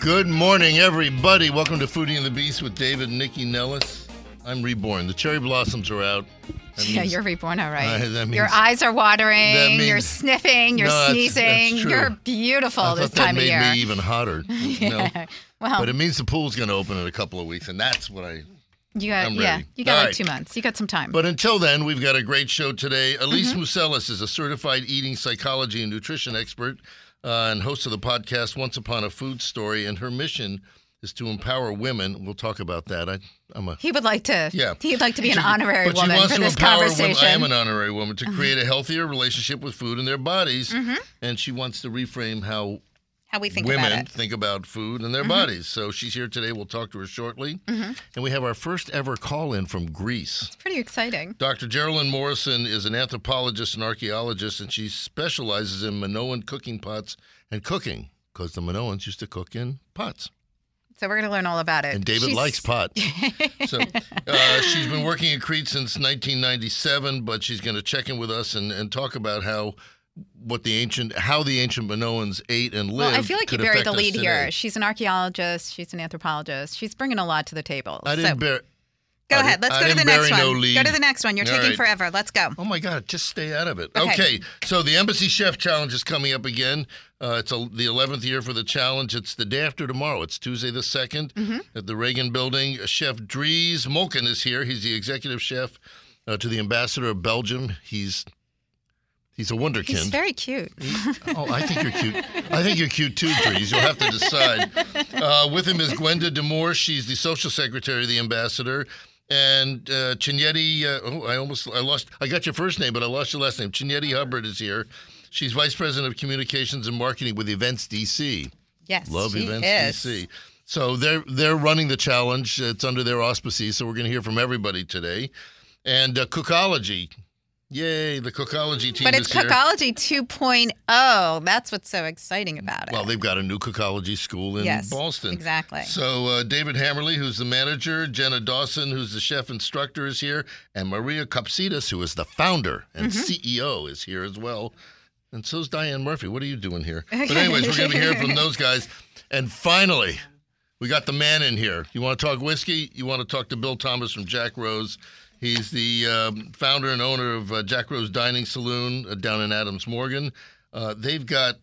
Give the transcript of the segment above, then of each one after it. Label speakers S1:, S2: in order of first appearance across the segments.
S1: Good morning, everybody. Welcome to Foodie and the Beast with David and Nycci Nellis. I'm reborn. The cherry blossoms are out. That
S2: yeah,
S1: means-
S2: you're reborn, all right.
S1: Uh, that
S2: your eyes are watering.
S1: that means-
S2: you're sniffing. You're
S1: No, that's-
S2: sneezing.
S1: that's true.
S2: you're beautiful
S1: I
S2: this
S1: that
S2: time of
S1: made me even hotter. No.
S2: well,
S1: But it means the pool's going to open in a couple of weeks, and that's what I.
S2: you got yeah, you got
S1: All
S2: like
S1: right.
S2: two months. You got some time.
S1: But until then, we've got a great show today. Elise
S2: Mm-hmm.
S1: Museles is a certified eating psychology and nutrition expert uh, and host of the podcast Once Upon a Food Story, and her mission is to empower women. We'll talk about that. I, I'm a
S2: he would like to.
S1: Yeah.
S2: He'd like to be an
S1: She-
S2: honorary
S1: but
S2: woman
S1: she wants
S2: for
S1: to
S2: this
S1: empower
S2: conversation.
S1: Women. I am an honorary woman to create a healthier relationship with food and their bodies,
S2: Mm-hmm.
S1: and she wants to reframe how
S2: How we think
S1: women
S2: about it. Mm-hmm.
S1: think about food and their bodies. So she's here today. We'll talk to her shortly, and we have our first ever call in from Greece.
S2: It's pretty exciting.
S1: Dr. Jerolyn Morrison is an anthropologist and archaeologist, and she specializes in Minoan cooking pots and cooking because the Minoans used to cook in pots.
S2: So we're going to learn all about it.
S1: And David
S2: She's-
S1: likes pot. so uh, she's been working in Crete since 1997, but she's going to check in with us and, and talk about how what the ancient how the ancient Minoans ate and lived.
S2: Well, I feel like you buried the lead here. She's an archaeologist. She's an anthropologist. She's bringing a lot to the table.
S1: I didn't
S2: so,
S1: bear.
S2: go
S1: I
S2: ahead. Let's
S1: I
S2: go to the next one.
S1: no.
S2: Go to the next one. You're
S1: All
S2: taking
S1: right.
S2: forever. Let's go.
S1: Oh my God! Just stay out of it.
S2: Okay.
S1: Okay. So the Embassy Chef Challenge is coming up again. Uh, it's a, the 11th year for the challenge. It's the day after tomorrow. It's Tuesday the 2nd
S2: Mm-hmm.
S1: at the Reagan Building. Chef Dries Molken is here. He's the executive chef uh, to the ambassador of Belgium. He's he's a wonderkind.
S2: He's very cute.
S1: Oh, I think you're cute. I think you're cute too, Dries. You'll have to decide. Uh, with him is Gwenda Demore. She's the social secretary of the ambassador. And uh, Chinyere, uh, oh, I almost, I lost, I got your first name, but I lost your last name. Chinyere Hubbard is here. She's vice president of communications and marketing with Events DC.
S2: Yes.
S1: Love Events
S2: is.
S1: DC. So they're they're running the challenge. It's under their auspices. So we're going to hear from everybody today. And uh, Cookology, yay! The Cookology team
S2: But it's. Cookology 2.0. That's what's so exciting about it.
S1: Well, they've got a new Cookology school in
S2: yes,
S1: Ballston.
S2: Exactly.
S1: So uh, David Hammerly, who's the manager, Jenna Dawson, who's the chef instructor, is here, and Maria Kopsidas, who is the founder and
S2: Mm-hmm.
S1: CEO, is here as well. And so's Diane Murphy. What are you doing here? But anyways, we're going to be hearing from those guys. And finally, we got the man in here. You want to talk whiskey? You want to talk to Bill Thomas from Jack Rose? He's the um, founder and owner of uh, Jack Rose Dining Saloon uh, down in Adams Morgan. Uh, they've got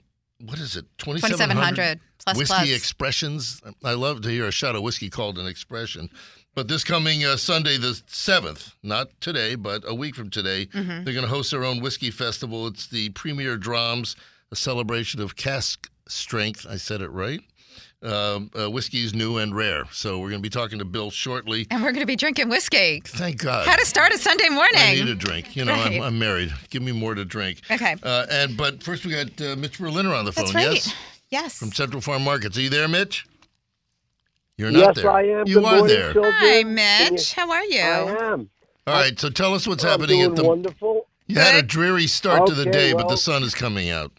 S1: what is it?
S2: 2700 plus
S1: whiskey
S2: plus.
S1: expressions. I love to hear a shot of whiskey called an expression. But this coming uh, Sunday, the 7th, not today, but a week from today,
S2: Mm-hmm.
S1: they're going to host their own whiskey festival. It's the Premier Drams, a celebration of cask strength. I said it right. Um, uh, whiskey's new and rare. So we're going to be talking to Bill shortly.
S2: and we're going to be drinking whiskey.
S1: Thank God.
S2: How to start a Sunday morning.
S1: I need a drink. You know,
S2: Right.
S1: I'm, I'm married. Give me more to drink.
S2: Okay.
S1: Uh, and but first we got uh, Mitch Berliner on the phone.
S2: That's right.
S1: Yes,
S2: Yes.
S1: from Central Farm Markets. Are you there, Mitch? You're not
S3: yes,
S1: there.
S3: I am.
S1: You
S3: Good
S1: are
S3: morning,
S1: there.
S3: children.
S2: Hi,
S3: Can
S2: Mitch. How are you?
S3: I am.
S1: All right. So tell us what's
S3: I'm
S1: happening
S3: doing
S1: at the.
S3: wonderful.
S1: You had a dreary start to the
S3: Okay,
S1: day, but the sun is coming out.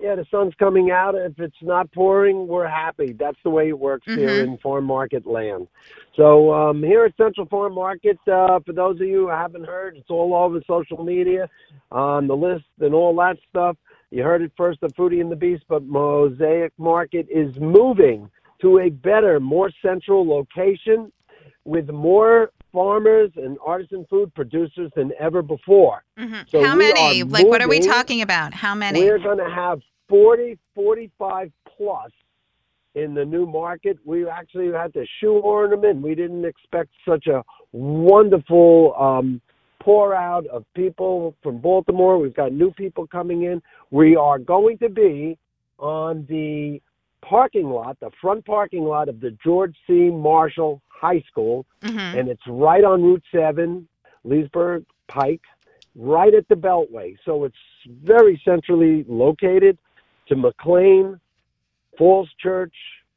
S3: Yeah, the sun's coming out. If it's not pouring, we're happy. That's the way it works here
S2: Mm-hmm.
S3: in farm market land. So um, here at Central Farm Market, uh, for those of you who haven't heard, it's all over social media, on the list and all that stuff. You heard it first at Foodie and the Beast, but Mosaic Market is moving to a better, more central location with more farmers and artisan food producers than ever before.
S2: Mhm.
S3: So
S2: How many? Like, what are we talking about? How many?
S3: We're going to have 40, 45 plus in the new market. We actually had to shoehorn them in. We didn't expect such a wonderful um, pour out of people from Baltimore. We've got new people coming in. We are going to be on the parking lot, the front parking lot of the George C. Marshall High School,
S2: Mhm.
S3: and it's right on Route 7, Leesburg Pike, right at the Beltway. So it's very centrally located to McLean, Falls Church,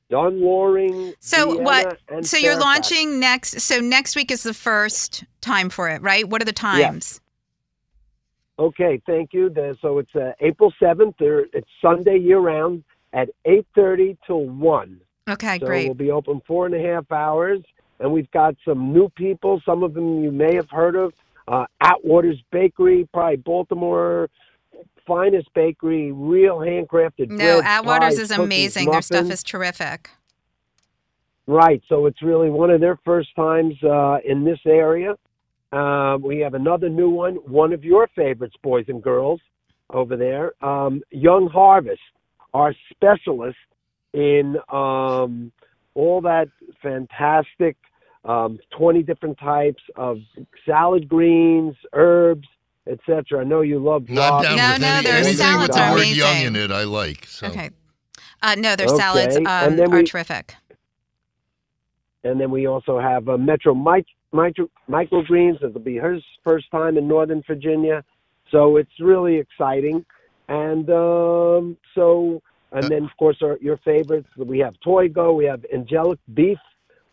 S3: Dunn Loring.
S2: So
S3: Vienna,
S2: what?
S3: and
S2: So you're
S3: Fairfax.
S2: launching next. So next week is the first time for it, right? What are the times?
S3: Okay, thank you. So it's uh, April seventh. It's Sunday year round at eight thirty till one.
S2: Okay,
S3: so
S2: great.
S3: we'll be open four and a half hours, and we've got some new people. Some of them you may have heard of. Uh, Atwater's Bakery, probably Baltimore finest bakery, real handcrafted
S2: No,
S3: bread,
S2: Atwater's
S3: pies,
S2: is
S3: cookies,
S2: amazing. Their stuff is terrific.
S3: Right. So it's really one of their first times uh, in this area. Uh, we have another new one, one of your favorites, boys and girls, over there. Um, Young Harvest, our specialist in um, all that fantastic um, 20 different types of salad greens, herbs, etc. I know you love
S1: Not down
S2: No,
S1: with
S2: no,
S1: any,
S2: their
S1: anything
S2: salads
S1: with the
S2: are
S1: word young in it. I like. So.
S2: Okay. Uh, no, their
S3: Okay,
S2: salads
S3: and
S2: um,
S3: then
S2: are
S3: we-
S2: terrific.
S3: And then we also have uh, Metro Mic- Micro- Microgreens. It'll be her first time in Northern Virginia. So it's really exciting. And um, so, and then, of course, our, your favorites. We have Toigo. We have Angelic Beef,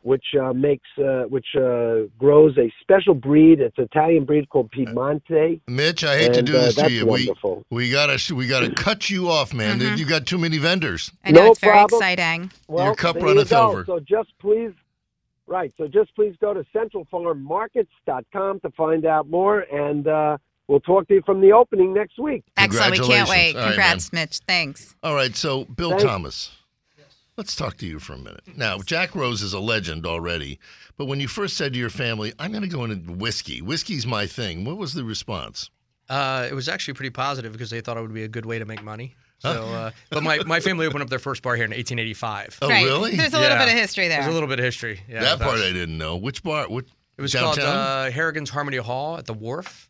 S3: which uh, makes, uh, which uh, grows a special breed. It's an Italian breed called Piedmonte.
S1: Mitch, I hate to
S3: And,
S1: do
S3: uh,
S1: this to
S3: that's
S1: you.
S3: wonderful.
S1: We we gotta we gotta cut you off, man.
S2: Mhm.
S1: You got too many vendors.
S2: I know
S3: No
S2: it's very
S3: problem.
S2: exciting.
S3: Well,
S1: Your cup runneth
S3: you
S1: over.
S3: So just please, right. So just please go to centralfarmmarkets.com to find out more, and uh, we'll talk to you from the opening next week.
S2: Excellent. We can't wait.
S1: All right,
S2: Congrats, Mitch. Thanks.
S1: All right, so Bill
S3: Thanks.
S1: Thomas. Let's talk to you for a minute. Now, Jack Rose is a legend already, but when you first said to your family, I'm going to go into whiskey, whiskey's my thing, what was the response?
S4: Uh, it was actually pretty positive because they thought it would be a good way to make money. So, uh, but my, my family opened up their first bar here in 1885.
S1: Oh,
S2: right.
S1: really?
S2: There's a little
S4: Yeah.
S2: bit of history there.
S4: There's a little bit of history. Yeah,
S1: that part I didn't know. Which bar? What?
S4: It was
S1: downtown?
S4: called uh, Harrigan's Harmony Hall at the Wharf,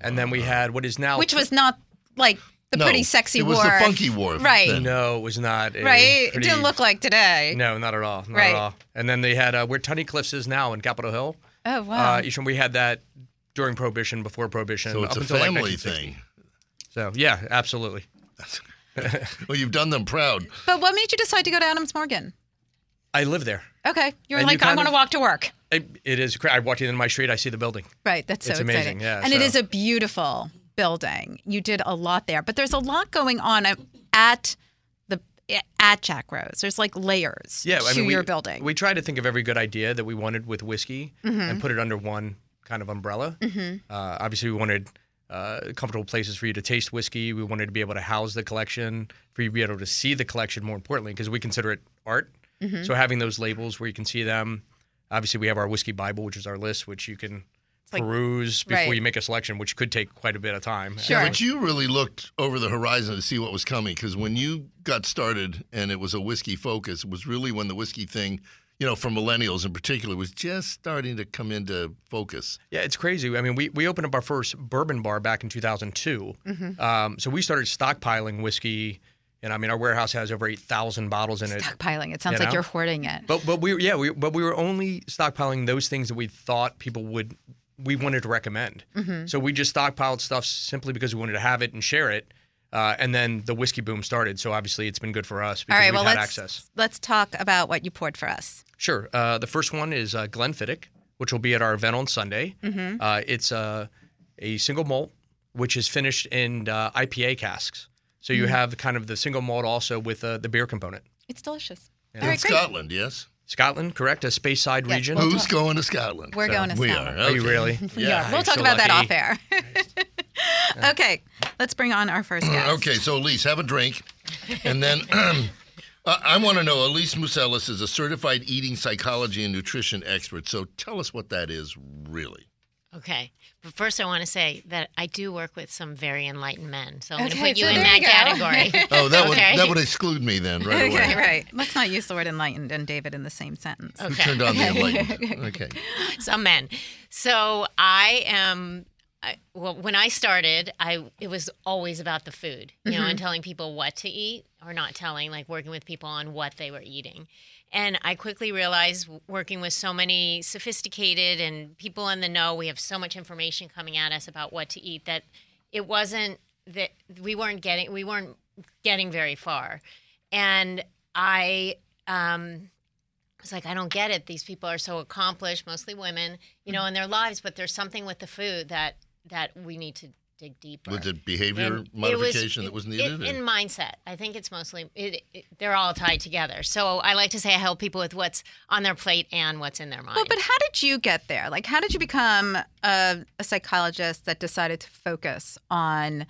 S4: and then we had what is now
S2: Which was not like the
S1: No,
S2: pretty sexy war.
S1: it was
S2: wharf.
S1: the funky wharf.
S2: Right.
S1: then.
S4: no, it was not a
S2: Right. It didn't look like today.
S4: No, not at all. Not
S2: Right.
S4: at all. And then they had uh, where Tunnicliff's is now in Capitol Hill.
S2: Oh wow.
S4: Uh, each we had that during Prohibition, before Prohibition,
S1: So it's
S4: up
S1: a
S4: until
S1: family
S4: 1960.
S1: thing.
S4: So yeah, absolutely.
S1: Well, you've done them proud.
S2: but what made you decide to go to Adams Morgan?
S4: I live there.
S2: Okay. You were
S4: And you
S2: like, I want to walk to work.
S4: It, it is. cra- I walk in my street, I see the building.
S2: Right. That's so
S4: It's
S2: exciting.
S4: amazing, yeah,
S2: and it
S4: so-
S2: is a beautiful building. You did a lot there, but there's a lot going on at the at Jack Rose. There's like layers
S4: Yeah,
S2: to
S4: I mean, we,
S2: your building.
S4: We tried to think of every good idea that we wanted with whiskey
S2: Mm-hmm.
S4: and put it under one kind of umbrella. Uh, obviously, we wanted uh, comfortable places for you to taste whiskey. We wanted to be able to house the collection, for you to be able to see the collection. More importantly, because we consider it art.
S2: Mm-hmm.
S4: So having those labels where you can see them. Obviously, we have our whiskey Bible, which is our list, which you can
S2: like-
S4: peruse before
S2: right.
S4: you make a selection, which could take quite a bit of time.
S2: Sure.
S1: But you really looked over the horizon to see what was coming because when you got started and it was a whiskey focus, it was really when the whiskey thing, you know, for millennials in particular, was just starting to come into focus.
S4: Yeah, it's crazy. I mean, we, we opened up our first bourbon bar back in 2002.
S2: Mm-hmm.
S4: Um, so we started stockpiling whiskey, and I mean, our warehouse has over 8,000 bottles in it.
S2: Stockpiling. It sounds
S4: You
S2: like you're hoarding it.
S4: But but we yeah we but we were only stockpiling those things that we thought people would we wanted to recommend.
S2: Mm-hmm.
S4: So we just stockpiled stuff simply because we wanted to have it and share it. Uh, and then the whiskey boom started. So obviously it's been good for us
S2: All
S4: because
S2: right.
S4: we've
S2: Well,
S4: had
S2: let's
S4: access.
S2: let's talk about what you poured for us.
S4: Sure. Uh, the first one is uh, Glenfiddich, which will be at our event on Sunday.
S2: Mm-hmm.
S4: Uh, it's uh, a single malt, which is finished in uh, IPA casks. So you have kind of the single malt also with uh, the beer component.
S2: It's delicious.
S4: Yeah.
S1: In
S2: right, great.
S1: Scotland, yes.
S4: Scotland, correct? A Speyside
S2: Yes,
S4: region.
S2: well-
S1: Who's going to Scotland?
S2: We're
S4: So,
S2: going to
S1: we
S2: Scotland.
S1: are.
S4: Are you
S1: Okay.
S4: really?
S2: Yeah, we'll talk
S4: so
S2: about that off
S4: lucky.
S2: air. okay, let's bring on our first guest.
S1: Okay, so Elise, have a drink. And then I, I want to know Elise Museles is a certified eating psychology and nutrition expert. So tell us what that is really.
S5: Okay. But first, I want to say that I do work with some very enlightened men. So I'm
S2: Okay,
S5: going to put you
S2: so
S5: in that
S2: you
S5: category.
S1: Oh, that would that would exclude me then right away.
S2: Right. Let's not use the word enlightened and David in the same sentence.
S1: Who
S5: Okay.
S1: turned on the enlightened? Okay.
S5: some men. So I am. I, well, when I started, I it was always about the food, you know, mm-hmm. and telling people what to eat or not telling, like working with people on what they were eating. And I quickly realized, working with so many sophisticated and people in the know, we have so much information coming at us about what to eat that it wasn't that we weren't getting we weren't getting very far. And I um, was like, I don't get it. These people are so accomplished, mostly women, you know, in their lives, but there's something with the food that that we need to dig deeper.
S1: Was it behavior
S5: And it
S1: modification that was needed?
S5: It, in mindset, I think it's mostly it, it, they're all tied together. So I like to say I help people with what's on their plate and what's in their mind.
S2: Well, but how did you get there? Like, how did you become a, a psychologist that decided to focus on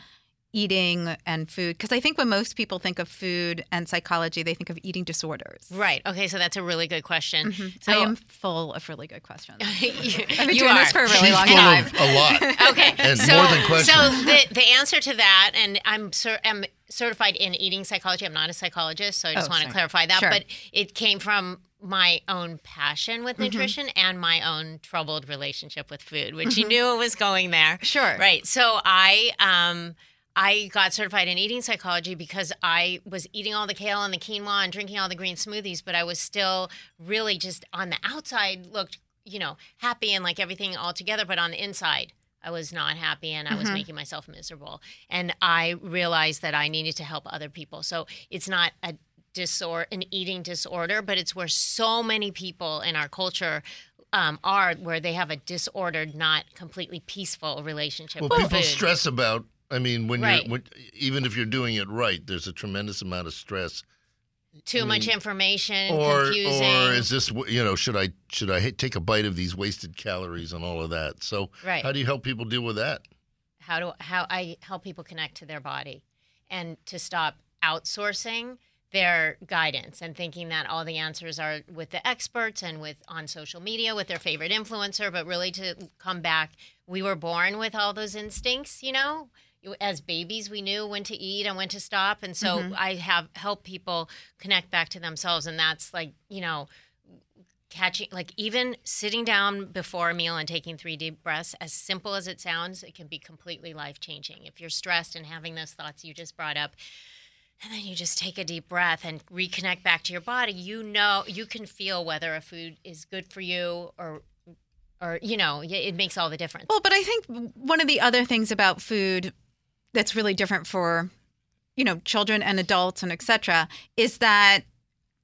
S2: eating and food? Because I think when most people think of food and psychology, they think of eating disorders.
S5: right. Okay. So that's a really good question. So
S2: I am full of really good questions.
S5: you,
S2: I've been
S5: you
S2: doing
S5: are.
S2: this for a really
S1: She's
S2: long
S1: full
S2: time.
S1: of a lot.
S5: Okay.
S1: And
S5: so,
S1: more than questions.
S5: So the the answer to that, and I'm cer- am certified in eating psychology. I'm not a psychologist, so I just
S2: Oh,
S5: want to clarify that.
S2: Sure.
S5: But it came from my own passion with
S2: Mm-hmm.
S5: nutrition and my own troubled relationship with food, which you knew it was going there.
S2: Mm-hmm. Sure.
S5: Right. So I um I got certified in eating psychology because I was eating all the kale and the quinoa and drinking all the green smoothies, but I was still really just on the outside looked, you know, happy and like everything all together, but on the inside I was not happy and I was making myself miserable. And I realized that I needed to help other people. So it's not a disorder an eating disorder, but it's where so many people in our culture um, are where they have a disordered, not completely peaceful relationship
S1: Well,
S5: with
S1: people
S5: food.
S1: stress about. I mean, when
S5: Right.
S1: you're when, even if you're doing it right, there's a tremendous amount of stress.
S5: Too much information,
S1: Or
S5: confusing.
S1: or is this you know should I should I take a bite of these wasted calories and all of that? So
S5: Right.
S1: how do you help people deal with that?
S5: how do how I help people connect to their body and to stop outsourcing their guidance and thinking that all the answers are with the experts and with on social media with their favorite influencer but really to come back we were born with all those instincts you know as babies we knew when to eat and when to stop. And so mm-hmm. i have helped people connect back to themselves. And that's like you know catching like even sitting down before a meal and taking three deep breaths as simple as it sounds it can be completely life changing if you're stressed and having those thoughts you just brought up and then you just take a deep breath and reconnect back to your body you know you can feel whether a food is good for you or or you know it makes all the difference.
S2: Well, but I think one of the other things about food that's really different for, you know, children and adults and et cetera, is that,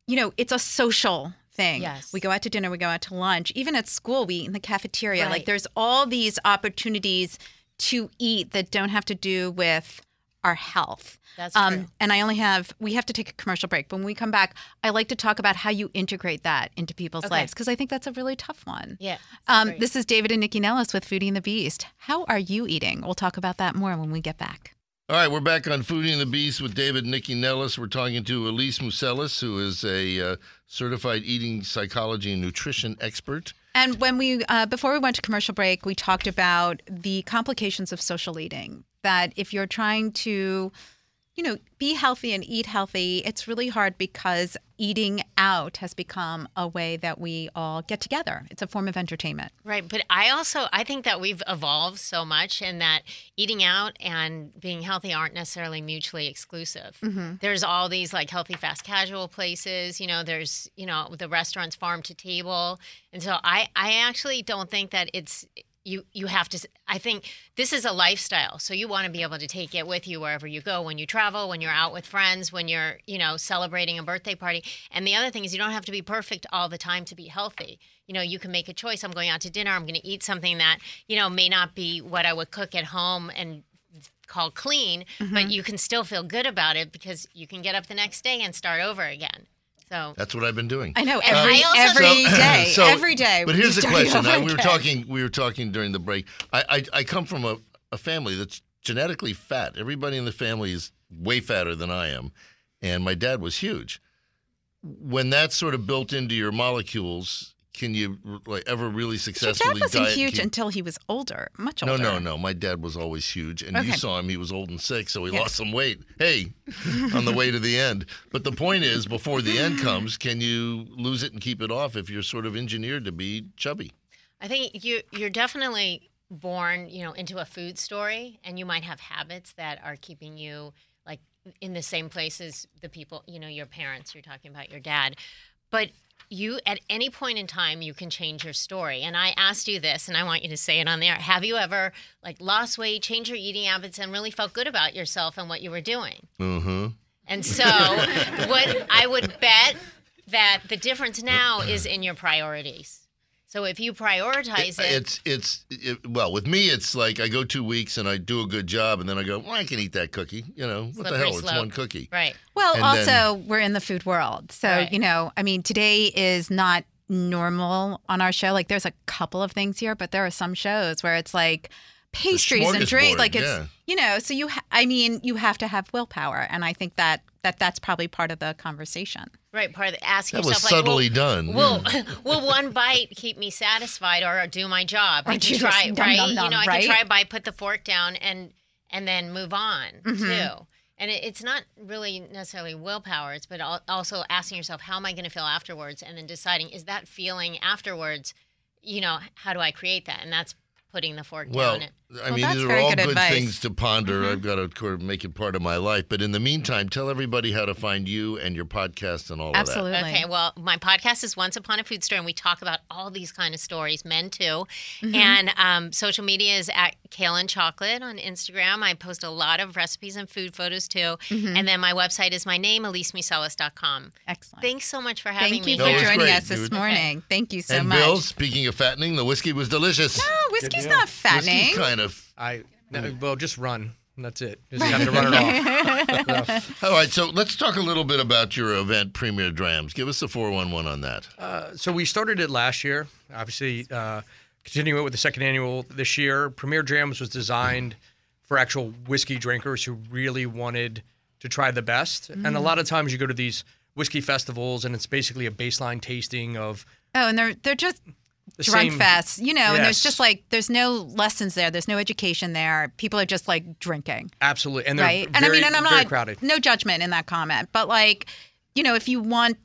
S2: you know, it's a social thing.
S5: Yes.
S2: We go out to dinner, we go out to lunch. Even at school, we eat in the cafeteria.
S5: Right.
S2: Like there's all these opportunities to eat that don't have to do with our health.
S5: that's
S2: Um,
S5: true
S2: and I only have, we have to take a commercial break. But when we come back, I like to talk about how you integrate that into people's
S5: Okay.
S2: lives because I think that's a really tough one.
S5: yeah
S2: Um, this is David and Nycci Nellis with Foodie and the Beast. How are you eating? We'll talk about that more when we get back.
S1: All right, we're back on Foodie and the Beast with David and Nycci Nellis. We're talking to Elise Museles, who is a uh, certified eating psychology and nutrition expert.
S2: And when we, uh, before we went to commercial break, we talked about the complications of social eating. That if you're trying to, you know, be healthy and eat healthy, it's really hard because eating out has become a way that we all get together. It's a form of entertainment.
S5: Right, but I also I think that we've evolved so much and that eating out and being healthy aren't necessarily mutually exclusive. Mm-hmm. There's all these like healthy fast casual places, you know, there's, you know, the restaurants farm to table. And so I I actually don't think that it's you you have to I think this is a lifestyle. So you want to be able to take it with you wherever you go when you travel, when you're out with friends, when you're, you know, celebrating a birthday party. And the other thing is you don't have to be perfect all the time to be healthy. You know, you can make a choice. I'm going out to dinner. I'm going to eat something that, you know, may not be what I would cook at home and call clean, but mm-hmm. you can still feel good about it because you can get up the next day and start over again. So
S1: That's what I've been doing.
S2: I know
S5: And
S2: every
S5: I also-
S2: every
S1: So-
S2: day,
S1: so-
S2: every day.
S1: But here's the question. I, we were talking. We were talking during the break. I I, I come from a, a family that's genetically fat. Everybody in the family is way fatter than I am, and my dad was huge. When that's sort of built into your molecules, can you like ever really successfully?
S2: Your
S1: successfully
S2: dad wasn't
S1: diet?
S2: huge
S1: keep-
S2: until he was older, much older.
S1: no, no. No. My dad was always huge, and you saw him. He was old and sick, so he
S2: Yes.
S1: lost some weight. Hey, on the way to the end. But the point is, before the end comes, can you lose it and keep it off if you're sort of engineered to be chubby?
S5: I think you you're definitely born, you know, into a food story and you might have habits that are keeping you like in the same place as the people, you know, your parents, you're talking about your dad. But you at any point in time you can change your story. And I asked you this and I want you to say it on there. Have you ever like lost weight, changed your eating habits and really felt good about yourself and what you were doing?
S1: Mm-hmm.
S5: And so, what I would bet that the difference now is in your priorities. So if you prioritize it,
S1: It's it's it, well with me. It's like I go two weeks and I do a good job, and then I go, well, I can eat that cookie. You know what the
S5: Slippery
S1: hell? It's
S5: slope.
S1: one cookie.
S5: right?
S2: Well,
S1: And
S2: also,
S1: then-
S2: we're in the food world. So,
S5: Right.
S2: you know, I mean, today is not normal on our show. Like, there's a couple of things here, but there are some shows where it's like pastries and drink.
S1: smorgasbord,
S2: Like, it's,
S1: yeah.
S2: you know, so you, ha- I mean, you have to have willpower. And I think that, that that's probably part of the conversation.
S5: Right. Part of the, ask
S1: That was
S5: yourself,
S1: subtly
S5: like,
S1: done.
S5: will, will, will one bite keep me satisfied or do my job?
S2: Or
S5: I
S2: do
S5: can try,
S2: nom,
S5: right?
S2: nom,
S5: you
S2: nom,
S5: know, I can try by put the fork down and and then move on
S2: Mm-hmm.
S5: too. And it, it's not really necessarily willpower. It's but also asking yourself, how am I going to feel afterwards, and then deciding, is that feeling afterwards? You know, how do I create that? And that's putting the fork
S1: Well,
S5: down.
S2: Well,
S1: I mean,
S2: that's
S1: these are
S2: very
S1: all
S2: good
S1: good things to ponder.
S5: Mm-hmm.
S1: I've got to make it part of my life. But in the meantime, tell everybody how to find you and your podcast and all of that.
S2: Absolutely.
S5: Okay, well, my podcast is Once Upon a Food Store, and we talk about all these kind of stories, men too.
S2: Mm-hmm.
S5: And um, social media is at Kale and Chocolate on Instagram. I post a lot of recipes and food photos too.
S2: Mm-hmm.
S5: And then my website is my name, EliseMuseles.com.
S2: Excellent.
S5: Thanks so much for having
S2: Thank
S5: me
S2: you for
S1: it was
S5: here.
S2: joining
S1: great,
S2: us this
S1: dude.
S2: morning. Thank you so
S1: and
S2: much.
S1: Bill, speaking of fattening, the whiskey was delicious.
S2: No, whiskey's
S4: deal.
S2: not fattening.
S1: Whiskey's kind of.
S4: I no, well, just run. and That's it. Just have to run it off.
S1: All right, so let's talk a little bit about your event, Premier Drams. Give us the 411 on that.
S4: Uh, so we started it last year. Obviously, uh, continuing it with the second annual this year. Premier Drams was designed for actual whiskey drinkers who really wanted to try the best. And a mm. lot of times you go to these whiskey festivals and it's basically a baseline tasting of
S2: Oh, and they're they're just drunk
S4: same
S2: fest, you know, and there's just like there's no lessons there, there's no education there. People are just like drinking,
S4: Absolutely, and they're
S2: right?
S4: very,
S2: and I mean, and I'm not
S4: crowded.
S2: no judgment in that comment, but like, you know, if you want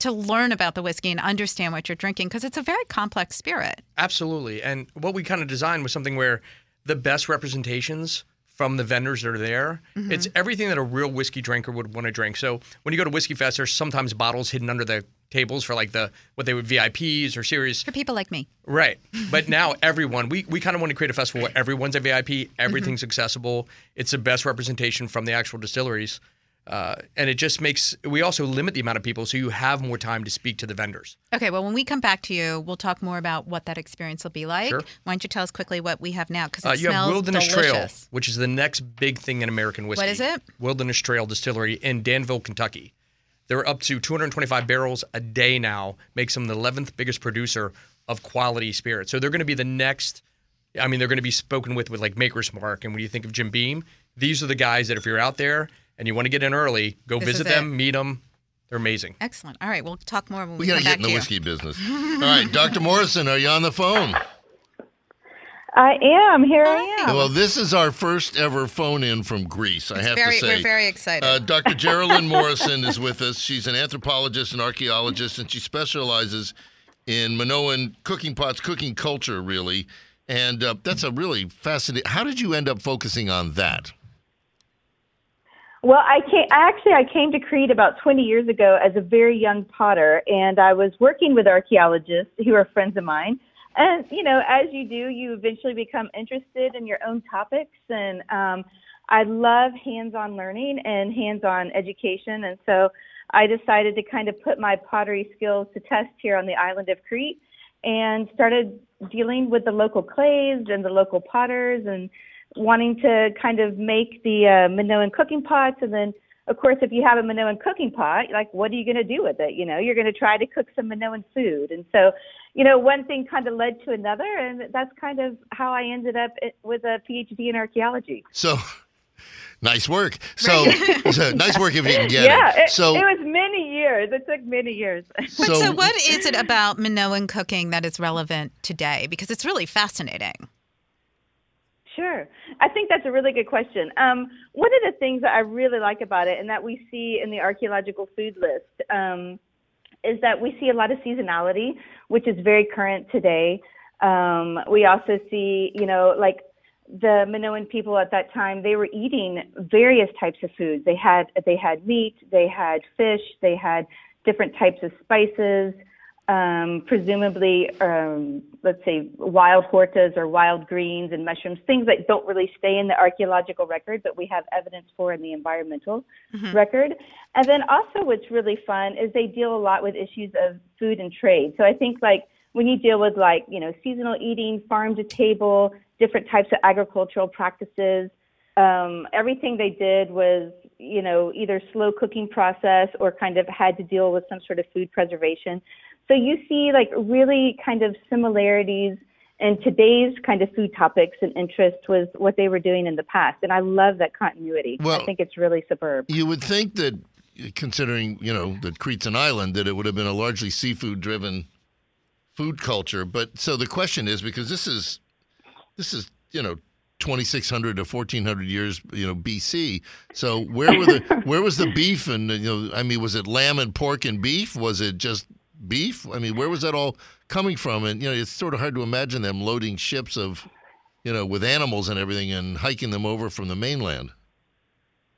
S2: to learn about the whiskey and understand what you're drinking, because it's a very complex spirit.
S4: Absolutely. And what we kind of designed was something where the best representations from the vendors that are there,
S2: Mm-hmm.
S4: it's everything that a real whiskey drinker would want to drink. So when you go to Whiskey Fest, there's sometimes bottles hidden under the tables for like the what they would VIPs or series.
S2: For people like me,
S4: Right. But now everyone, we, we kind of want to create a festival where everyone's a VIP, everything's
S2: Mm-hmm.
S4: accessible. It's the best representation from the actual distilleries. Uh, and it just makes, we also limit the amount of people so you have more time to speak to the vendors.
S2: okay. Well, when we come back to you, we'll talk more about what that experience will be like.
S4: Sure.
S2: Why don't you tell us quickly what we have now? Because
S4: Uh, you have Wilderness Trail, which is the next big thing in American whiskey.
S2: What is it?
S4: Wilderness Trail Distillery in Danville, Kentucky. They're up to 225 barrels a day now, makes them the 11th biggest producer of quality spirit. So they're going to be the next. I mean, they're going to be spoken with with like Maker's Mark. And when you think of Jim Beam, these are the guys that if you're out there and you want to get in early, go
S2: This
S4: visit them, meet them. They're amazing.
S2: Excellent. All right, we'll talk more when we,
S1: We got to
S2: come
S1: get
S2: back
S1: in the
S2: you.
S1: whiskey business. All right, Dr. Morrison, are you on the phone?
S6: I am. Here I am.
S1: Well, this is our first ever phone in from Greece, I have
S2: Very,
S1: to say.
S2: we're very excited.
S1: Uh, Dr. Jerolyn Morrison is with us. She's an anthropologist and archaeologist, and she specializes in Minoan cooking pots, cooking culture, really. And uh, that's a really fascinating. How did you end up focusing on that?
S6: Well, I came, actually I came to Crete about 20 years ago as a very young potter, and I was working with archaeologists who are friends of mine. And you know, as you do, you eventually become interested in your own topics, and um, I love hands-on learning and hands-on education, and so I decided to kind of put my pottery skills to test here on the island of Crete, and started dealing with the local clays and the local potters and wanting to kind of make the uh, Minoan cooking pots. And then, of course, if you have a Minoan cooking pot, like, what are you going to do with it? You know, you're going to try to cook some Minoan food. And so, you know, one thing kind of led to another. And that's kind of how I ended up with a PhD in archaeology.
S1: So, nice work. So, so nice work if you can get
S6: yeah,
S1: it.
S6: it,
S1: So,
S6: it was many years. It took many years.
S2: But so, what is it about Minoan cooking that is relevant today? Because it's really fascinating.
S6: Sure. I think that's a really good question. Um, one of the things that I really like about it and that we see in the archaeological food list um, is that we see a lot of seasonality, which is very current today. Um, we also see, you know, like the Minoan people at that time, they were eating various types of foods. They had they had meat, they had fish, they had different types of spices. Um, presumably, um, let's say, wild hortas or wild greens and mushrooms, things that don't really stay in the archaeological record, but we have evidence for in the environmental record. And then also, what's really fun is they deal a lot with issues of food and trade. So I think like when you deal with like you know seasonal eating, farm to table, different types of agricultural practices. Um, everything they did was, you know, either slow cooking process or kind of had to deal with some sort of food preservation. So you see like really kind of similarities in today's kind of food topics and interest was what they were doing in the past. And I love that continuity.
S1: Well-
S6: I think it's really superb.
S1: You would think that, considering you know that Crete's an island, that it would have been a largely seafood-driven food culture. But so the question is because this is this is you know 2600 to 1400 years you know BC. So where were the where was the beef and you know I mean was it lamb and pork and beef? Was it just beef? I mean where was that all coming from? And you know it's sort of hard to imagine them loading ships of you know with animals and everything and hiking them over from the mainland.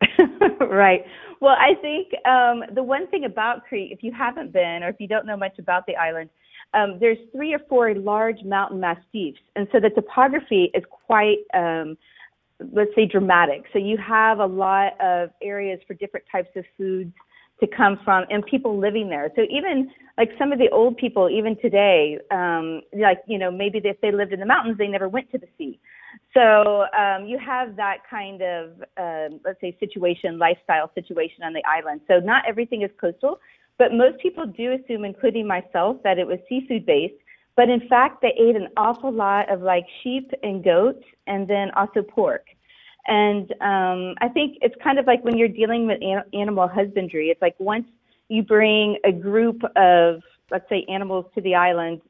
S6: right. Well, I think um, the one thing about Crete, if you haven't been or if you don't know much about the island, um, there's three or four large mountain massifs, and so the topography is quite, um, let's say, dramatic. So you have a lot of areas for different types of foods to come from, and people living there. So even like some of the old people, even today, um, like you know, maybe if they lived in the mountains, they never went to the sea. So um, you have that kind of, um, let's say, situation, lifestyle situation on the island. So not everything is coastal, but most people do assume, including myself, that it was seafood based. But in fact, they ate an awful lot of like sheep and goats, and then also pork. And um, I think it's kind of like when you're dealing with an- animal husbandry. It's like once you bring a group of, let's say, animals to the island,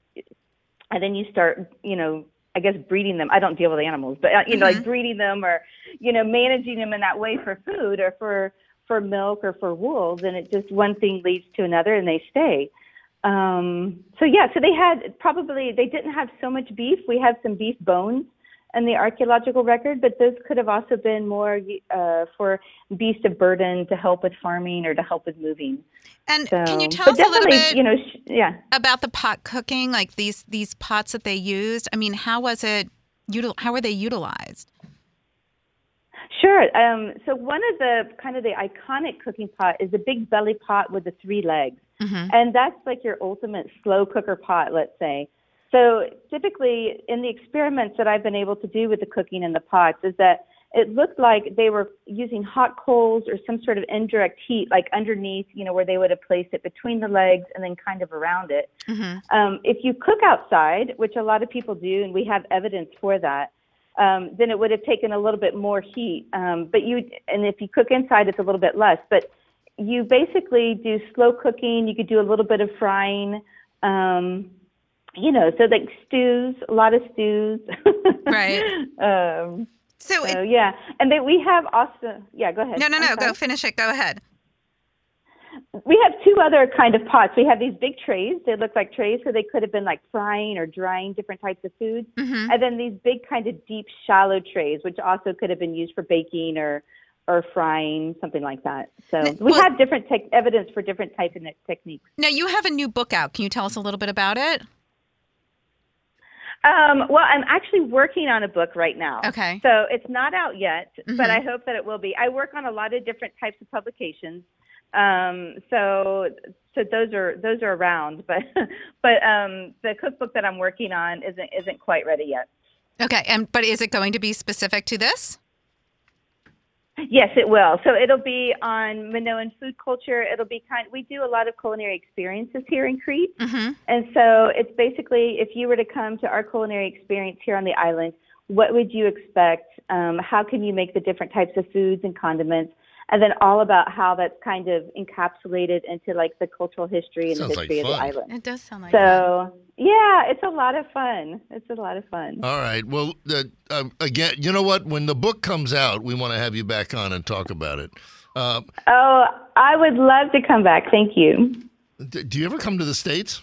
S6: and then you start, you know, I guess breeding them. I don't deal with animals, but uh, you know, like breeding them or, you know, managing them in that way for food or for for milk or for wool. Then it just one thing leads to another, and they stay. Um, so yeah, so they had probably they didn't have so much beef. We have some beef bones in the archaeological record, but those could have also been more uh, for beasts of burden to help with farming or to help with moving.
S2: And
S6: So,
S2: can you tell us a little bit
S6: You know, sh- yeah.
S2: about the pot cooking, like these these pots that they used? I mean, how was it? Util- how were they utilized?
S6: Sure. Um, so one of the kind of the iconic cooking pot is a big belly pot with the three legs, and that's like your ultimate slow cooker pot, let's say. So typically, in the experiments that I've been able to do with the cooking in the pots, is that it looked like they were using hot coals or some sort of indirect heat, like underneath, you know, where they would have placed it between the legs and then kind of around it. Um, if you cook outside, which a lot of people do, and we have evidence for that, um, then it would have taken a little bit more heat. Um, but you, and if you cook inside, it's a little bit less. But you basically do slow cooking. You could do a little bit of frying. Um, you know, so like stews, a lot of stews.
S2: Right.
S6: um,
S2: So,
S6: so
S2: it,
S6: yeah, and then we have also. Yeah, go ahead.
S2: no, no, no. Go finish it. Go ahead.
S6: We have two other kind of pots. We have these big trays. They look like trays, so they could have been like frying or drying different types of foods.
S2: Mm-hmm.
S6: And then these big kind of deep, shallow trays, which also could have been used for baking or or frying, something like that. So we
S2: well-
S6: have different tech evidence for different types of techniques.
S2: Now you have a new book out. Can you tell us a little bit about it?
S6: Um, well, I'm actually working on a book right now.
S2: Okay.
S6: So it's not out yet,
S2: Mhm.
S6: but I hope that it will be. I work on a lot of different types of publications. Um, so so those are those are around, but but um, the cookbook that I'm working on isn't isn't quite ready yet.
S2: Okay. And but is it going to be specific to this?
S6: Yes, it will. So it'll be on Minoan food culture. It'll be kind. We do a lot of culinary experiences here in Crete,
S2: Mm-hmm.
S6: and so it's basically if you were to come to our culinary experience here on the island, what would you expect? Um, how can you make the different types of foods and condiments? And then all about how that's kind of encapsulated into like the cultural history and
S1: Sounds
S6: the
S1: like
S6: history of the island.
S2: It does sound like that.
S6: So yeah, it's a lot of fun. It's a lot of fun.
S1: All right. Well, uh, uh, again, you know what? When the book comes out, we want to have you back on and talk about it. Uh,
S6: Oh, I would love to come back. Thank you.
S1: d- do you ever come to the states?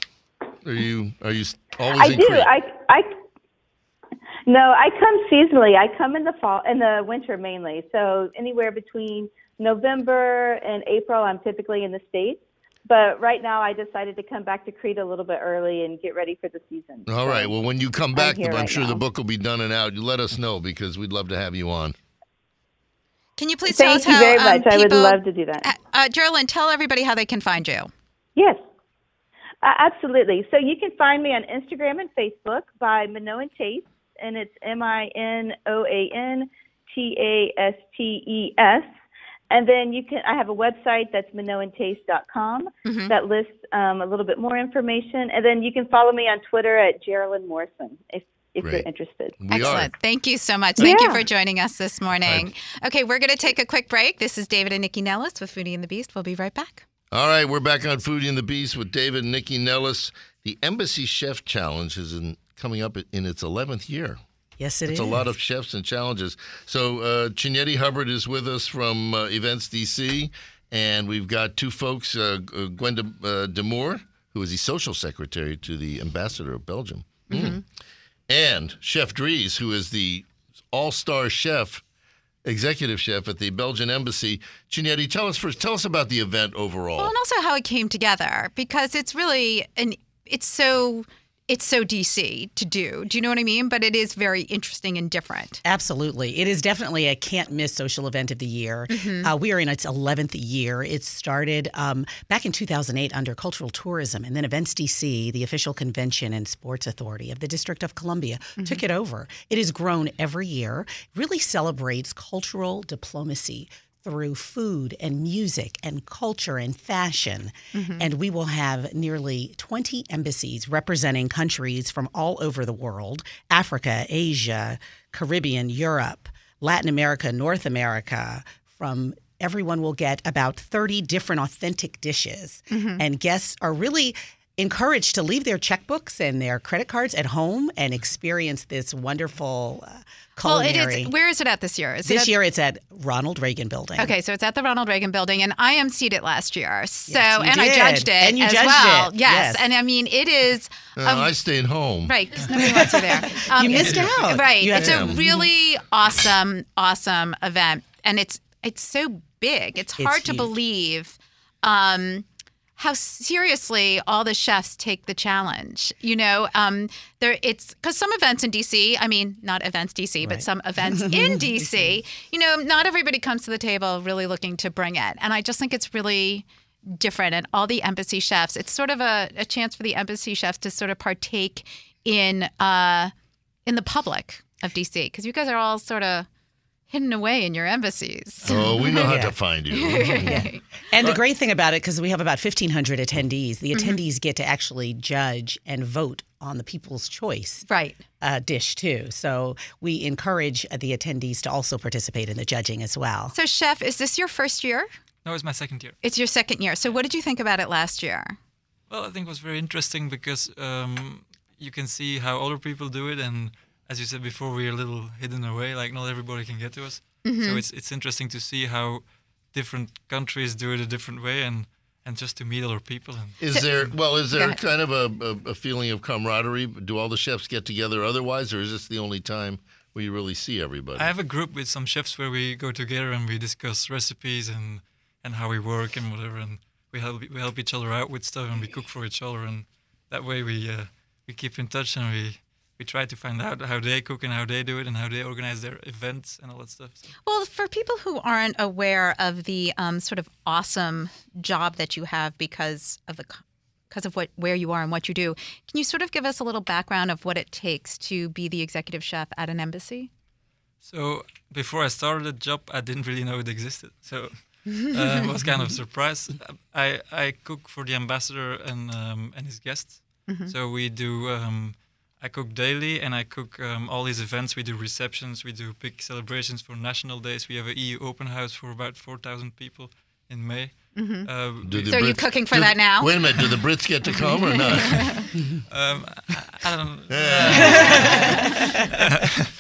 S1: Are you are you always
S6: I
S1: in
S6: do.
S1: Crete?
S6: I I no, I come seasonally. I come in the fall in the winter mainly. So anywhere between November and April, I'm typically in the states. But right now, I decided to come back to Crete a little bit early and get ready for the season.
S1: All right. Well, when you come back,
S6: here
S1: I'm,
S6: right
S1: sure the book will be done and out. You let us know because we'd love to have you on.
S2: Can you please tell
S6: Thank
S2: us
S6: you
S2: how
S6: very
S2: um,
S6: much. I would love to do that.
S2: Uh, uh, Jerolyn, tell everybody how they can find you.
S6: Yes, uh, absolutely. So you can find me on Instagram and Facebook by Minoan Taste, and it's M I N O A N T A S T E S. And then you can. I have a website that's minoantaste.com
S2: Mhm.
S6: that lists um, a little bit more information. And then you can follow me on Twitter at Jerolyn Morrison if if
S1: Great.
S6: you're interested.
S1: We
S2: Excellent. Thank you so much. Thank you for joining us this morning. Okay, we're going to take a quick break. This is David and Nycci Nellis with Foodie and the Beast. We'll be right back.
S1: All right. We're back on Foodie and the Beast with David and Nycci Nellis. The Embassy Chef Challenge is in, coming up in its 11th year.
S7: Yes, it
S1: It's
S7: is.
S1: a lot of chefs and challenges. So uh, Chinyere Hubbard is with us from uh, Events DC, and we've got two folks, uh, G- Gwenda uh, Demour, who is the social secretary to the ambassador of Belgium, Mm. and Chef Dries, who is the all-star chef, executive chef at the Belgian embassy. Chinyere, tell us first. Tell us about the event overall.
S2: Well, and also how it came together because it's really an it's so it's so DC to do. Do you know what I mean? But it is very interesting and different.
S7: Absolutely. It is definitely a can't miss social event of the year.
S2: Mm-hmm.
S7: Uh, we are in its 11th year. It started um, back in 2008 under Cultural Tourism, and then Events DC, the official convention and sports authority of the District of Columbia,
S2: Mm-hmm.
S7: took it over. It has grown every year, really celebrates cultural diplomacy. Through food and music and culture and fashion.
S2: Mm-hmm.
S7: And we will have nearly 20 embassies representing countries from all over the world Africa, Asia, Caribbean, Europe, Latin America, North America. From everyone will get about 30 different authentic dishes. And guests are really encouraged to leave their checkbooks and their credit cards at home and experience this wonderful uh,
S2: Well,
S7: culinary.
S2: it is. Where is it at this year? Is it
S7: this
S2: at-
S7: year it's at Ronald Reagan Building.
S2: Okay, so it's at the Ronald Reagan Building, and I emceed it last year. So,
S7: Yes, you
S2: and I judged it
S7: And you
S2: as
S7: judged
S2: well.
S7: it.
S2: Yes.
S7: Yes.
S2: and I mean it is
S1: Uh,
S2: um,
S1: I stayed home.
S2: right because nobody wants you there. Um,
S7: You missed
S2: it's-
S7: out.
S2: Right,
S7: You
S2: it's a really awesome, awesome event, and it's it's so big. It's
S7: It's
S2: hard to
S7: huge.
S2: believe. Um, how seriously all the chefs take the challenge. You know, um, there it's because some events in DC, I mean, not events DC, but some events in DC, you know, not everybody comes to the table really looking to bring it. And I just think it's really different. And all the embassy chefs, it's sort of a, a chance for the embassy chefs to sort of partake in uh, in the public of DC because you guys are all sort of hidden away in your embassies.
S1: Oh, we know how
S7: Yeah.
S1: to find you.
S7: And the great thing about it, because we have about 1,500 attendees, the
S2: Mm-hmm.
S7: attendees get to actually judge and vote on the people's choice
S2: Right.
S7: uh, dish, too. So we encourage uh, the attendees to also participate in the judging as well.
S2: So, Chef, is this your first year?
S8: No, it's my second year.
S2: It's your second year. So, what did you think about it last year?
S8: Well, I think it was very interesting because um, you can see how other people do it, and as you said before, we're a little hidden away. Like not everybody can get to us, so it's it's interesting to see how different countries do it a different way, and and just to meet other people. And
S1: Is there well? Is there kind of a, a, a feeling of camaraderie? Do all the chefs get together otherwise, or is this the only time where you really see everybody?
S8: I have a group with some chefs where we go together and we discuss recipes and and how we work and whatever, and we help we help each other out with stuff and we cook for each other, and that way we uh, we keep in touch and we. We try to find out how they cook and how they do it and how they organize their events and all that stuff. So.
S2: Well, for people who aren't aware of the um, sort of awesome job that you have because of the because of what where you are and what you do, can you sort of give us a little background of what it takes to be the executive chef at an embassy?
S8: So before I started the job, I didn't really know it existed. So uh, I was kind of surprised. I, I cook for the ambassador and um, and his guests. So we do. Um, I cook daily, and I cook um, all these events. We do receptions, we do big celebrations for national days. We have an EU open house for about four thousand people in May. Uh,
S1: Do
S8: we-
S1: the
S2: So are you cooking for
S1: do-
S2: that now?
S1: Wait a minute. Do the Brits get to come or not?
S8: um, I, I don't.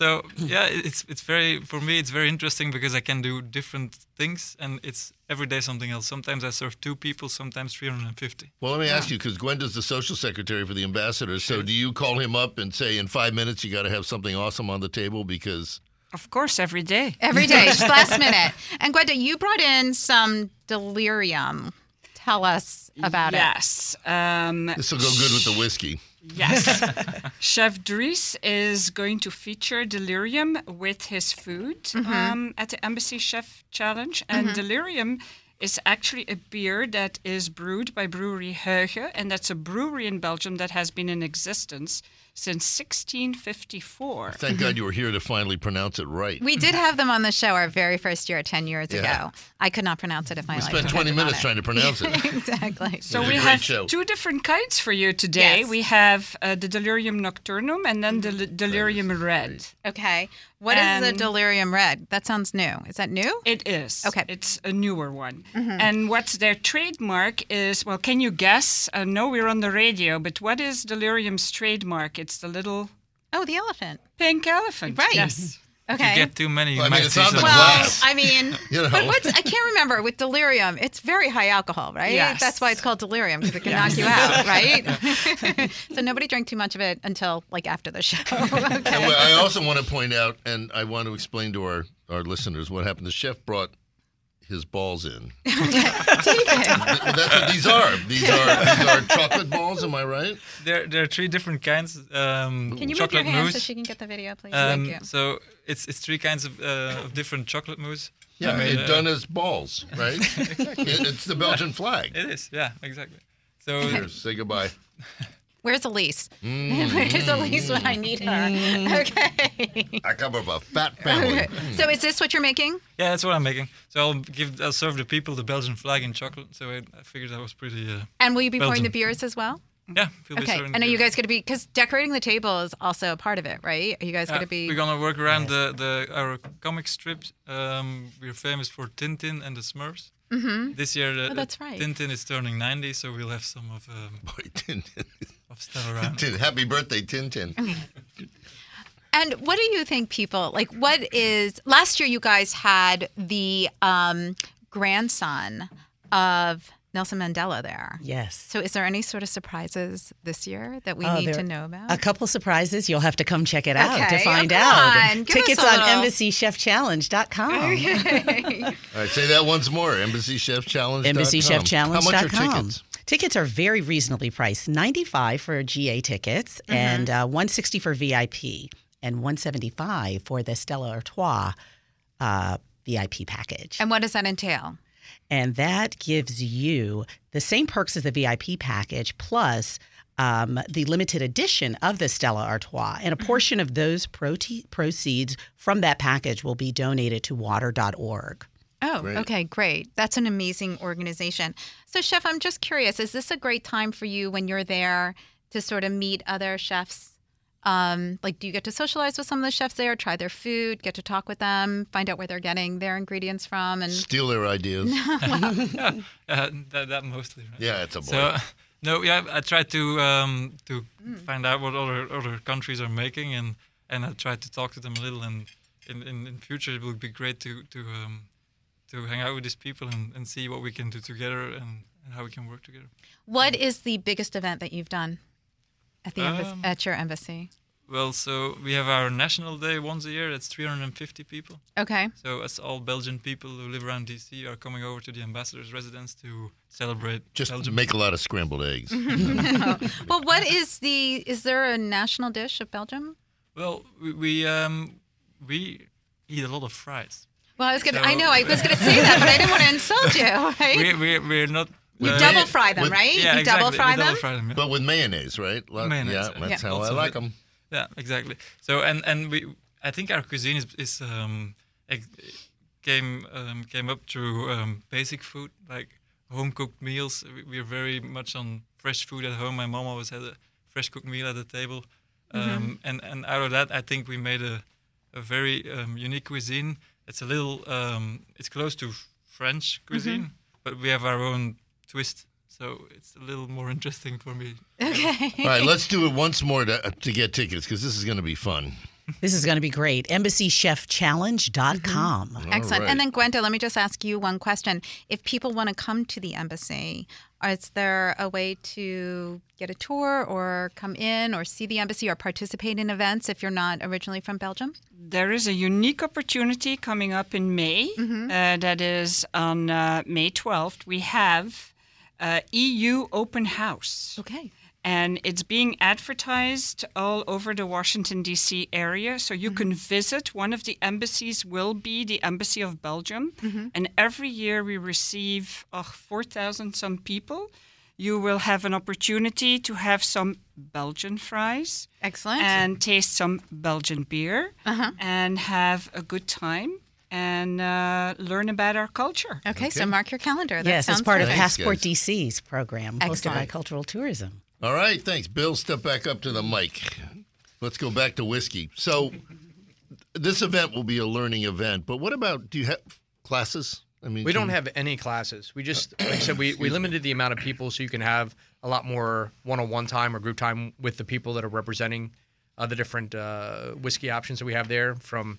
S8: So yeah, it's it's very for me it's very interesting because I can do different things and it's every day something else. Sometimes I serve two people, sometimes 350.
S1: Well, let me ask you because Gwenda's the social secretary for the ambassador. So, do you call him up and say, in five minutes, you got to have something awesome on the table? Because
S9: Of course, every day.
S2: Every day, just last minute. And Gwenda, you brought in some delirium. Tell us about it.
S9: yes. Um,
S1: This will go good with the whiskey.
S9: Yes. Chef Dries is going to feature Delirium with his food
S2: Mm-hmm.
S9: um, at the Embassy Chef Challenge. And Delirium is actually a beer that is brewed by Brewery Huyghe. And that's a brewery in Belgium that has been in existence since 1654.
S1: Thank God you were here to finally pronounce it right.
S2: We did have them on the show our very first year, 10 years
S1: Yeah.
S2: ago. I could not pronounce it if my
S1: We
S2: life
S1: spent 20
S2: depended on
S1: minutes
S2: it.
S1: trying to pronounce it.
S2: exactly.
S9: So
S1: was
S9: we have
S1: show.
S9: two different kinds for you today.
S2: Yes.
S9: We have uh, the Delirium Nocturnum and then the Delirium Red.
S2: Okay. What is the delirium red? That sounds new. Is that new?
S9: It is.
S2: Okay.
S9: It's a newer one. And what's their trademark is well, can you guess? I know we're on the radio, but what is Delirium's trademark? It's the little
S2: Oh, the elephant.
S9: pink elephant.
S2: Right.
S9: Yes.
S8: If
S2: Okay.
S8: you get too many, you
S1: Well, I mean,
S8: might
S1: it's
S8: see
S1: on the
S8: some-
S2: well,
S1: glass.
S2: I mean,
S1: You know.
S2: but what's I can't remember with delirium. It's very high alcohol, right?
S9: Yes.
S2: That's why it's called delirium because it can knock you out, right? so nobody drank too much of it until like after the show. Okay.
S1: well, I also want to point out, and I want to explain to our, our listeners what happened. The chef brought his balls in.
S2: David.
S1: That's what these are. These are these are chocolate balls. Am I right?
S8: There, there are three different kinds. Um,
S2: Can you move your
S8: chocolate
S2: hand
S8: mousse.
S2: so she can get the video, please?
S8: um,
S2: Thank you.
S8: So it's it's three kinds of, uh, of different chocolate mousse.
S1: Yeah,
S8: I made,
S1: it
S8: uh,
S1: done as balls, right? It- it's the Belgian flag.
S8: It is, yeah, exactly. So
S1: Here, say goodbye.
S2: Where's Elise?
S1: Mm.
S2: Where's Elise when I need her? Okay.
S1: I come from a fat family.
S2: So is this what you're making?
S8: yeah, that's what I'm making. So I'll give, I'll serve the people the Belgian flag in chocolate. So I, I figured that was pretty. Uh,
S2: And will you be pouring the beers as well?
S8: yeah, we'll be
S2: Okay.
S8: serving
S2: And are
S8: the
S2: you
S8: beer.
S2: guys going to be because decorating the table is also a part of it, right? Are you guys
S8: Yeah,
S2: going to be?
S8: We're gonna work around the, the our comic strips. Um, we're famous for Tintin and the Smurfs. Mm-hmm. This year, the,
S2: Oh, that's right.
S8: Tintin is turning 90, so we'll have some of um,
S1: Boy, Tintin.
S8: Of stuff around.
S1: Tin- Happy birthday, Tintin.
S2: And what do you think people like? What is last year? You guys had the um, grandson of Nelson Mandela there.
S7: Yes.
S2: So, is there any sort of surprises this year that we
S7: Oh,
S2: need to know about?
S7: A couple surprises. You'll have to come check it out
S2: Okay.
S7: to find
S2: Oh, come
S7: out.
S2: on. Give
S7: Tickets
S2: a
S7: on
S2: little-
S7: embassychefchallenge.com.
S1: All right, say that once more. Embassy Chef Challenge.
S7: embassychefchallenge.com.
S1: How much are tickets?
S7: Tickets are very reasonably priced. 95 for GA tickets
S2: Mm-hmm.
S7: and uh, 160 for VIP and 175 for the Stella Artois uh, VIP package.
S2: and what does that entail?
S7: And that gives you the same perks as the VIP package plus um, the limited edition of the Stella Artois. And a portion of those prote- proceeds from that package will be donated to water.org.
S2: Oh,
S1: Great.
S2: okay, great. That's an amazing organization. So, Chef, I'm just curious is this a great time for you when you're there to sort of meet other chefs? Um, like, do you get to socialize with some of the chefs there, try their food, get to talk with them, find out where they're getting their ingredients from? And
S1: Steal their ideas.
S8: uh, that, that mostly. Right?
S1: Yeah, it's a boy.
S8: So no, yeah, I tried to um, to find out what other other countries are making, and and I tried to talk to them a little. And in in, in future, it would be great to to um, to hang out with these people and, and see what we can do together and, and how we can work together.
S2: what is the biggest event that you've done at the embas-
S8: Um,
S2: at your embassy?
S8: Well, so we have our national day once a year. That's 350 people.
S2: Okay.
S8: So it's all Belgian people who live around DC are coming over to the ambassador's residence to celebrate
S1: Just
S8: Belgium.
S1: make a lot of scrambled eggs.
S2: Well, what is the? Is there a national dish of Belgium?
S8: Well, we we, um, we eat a lot of fries.
S2: Well, I was gonna. I know I was gonna say that, but I didn't want to insult you. Right?
S8: We we we're not.
S2: you
S8: uh,
S2: double fry them,
S1: with-
S2: right?
S8: Yeah,
S2: you
S8: exactly.
S2: double fry
S8: we
S2: them.
S8: Double fry them. Yeah.
S1: But with mayonnaise, right? Lo-
S8: Mayonnaise,
S1: Yeah,
S8: yeah.
S1: that's
S2: Yeah.
S1: how
S8: Lots
S1: I like
S8: it.
S1: them.
S8: Yeah, exactly. So and and we, I think our cuisine is is um, came um, came up through um, basic food like home cooked meals. We- We're very much on fresh food at home. My mom always had a fresh cooked meal at the table, um, and and out of that, I think we made a a very um, unique cuisine. It's a little um, it's close to French mm-hmm. cuisine, but we have our own twist. So it's a little more interesting for me.
S2: Okay.
S1: All right, let's do it once more to, uh, to get tickets because this is going to be fun.
S7: This is going to be great. Embassychefchallenge.com. Mm-hmm.
S2: Excellent.
S1: right.
S2: And then, Gwenda, let me just ask you one question. If people want to come to the embassy, is there a way to get a tour or come in or see the embassy or participate in events if you're not originally from Belgium?
S9: There is a unique opportunity coming up in May. Uh, that is on uh, May 12th. We have uh, EU Open House.
S2: Okay.
S9: And it's being advertised all over the Washington, D.C. area. So you can visit. One of the embassies will be the Embassy of Belgium. And every year we receive oh, 4,000 some people. You will have an opportunity to have some Belgian fries
S2: Excellent.
S9: and taste some Belgian beer
S2: Uh-huh.
S9: and have a good time and uh, learn about our culture.
S2: okay, so mark your calendar. That
S7: yes,
S2: sounds
S7: it's part of
S2: perfect.
S1: Thanks,
S7: Passport. DC's program hosted by Cultural Tourism.
S1: All right, thanks. Bill, step back up to the mic. Let's go back to whiskey. So, this event will be a learning event, but what about, do you have classes? I mean,
S4: We don't have any classes. We just, like I said, we, we limited the amount of people so you can have a lot more one-on-one time or group time with the people that are representing uh, the different uh, whiskey options that we have there. From,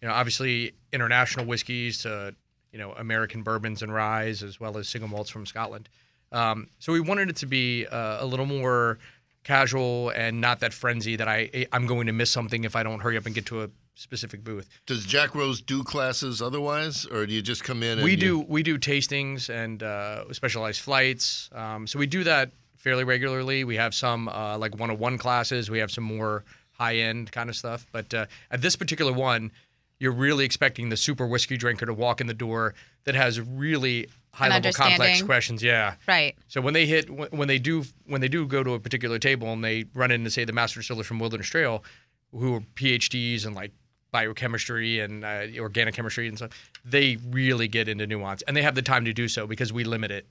S4: you know, obviously international whiskeys to, you know, American bourbons and ryes, as well as single malts from Scotland. Um, so we wanted it to be uh, a little more casual and not that frenzy that I I'm going to miss something if I don't hurry up and get to a specific booth.
S1: Does Jack Rose do classes otherwise, or do you just come in and
S4: we
S1: you-
S4: do we do tastings and uh, specialized flights. Um, so we do that fairly regularly. We have some uh, like one-on-one classes. We have some more high-end kind of stuff. But uh, at this particular one, you're really expecting the super whiskey drinker to walk in the door that has really high-level complex questions. Yeah.
S2: Right.
S4: So when they hit when they do when they do go to a particular table and they run into say the master distillers from Wilderness Trail, who are PhDs in like biochemistry and uh, organic chemistry and stuff, they really get into nuance and they have the time to do so because we limit it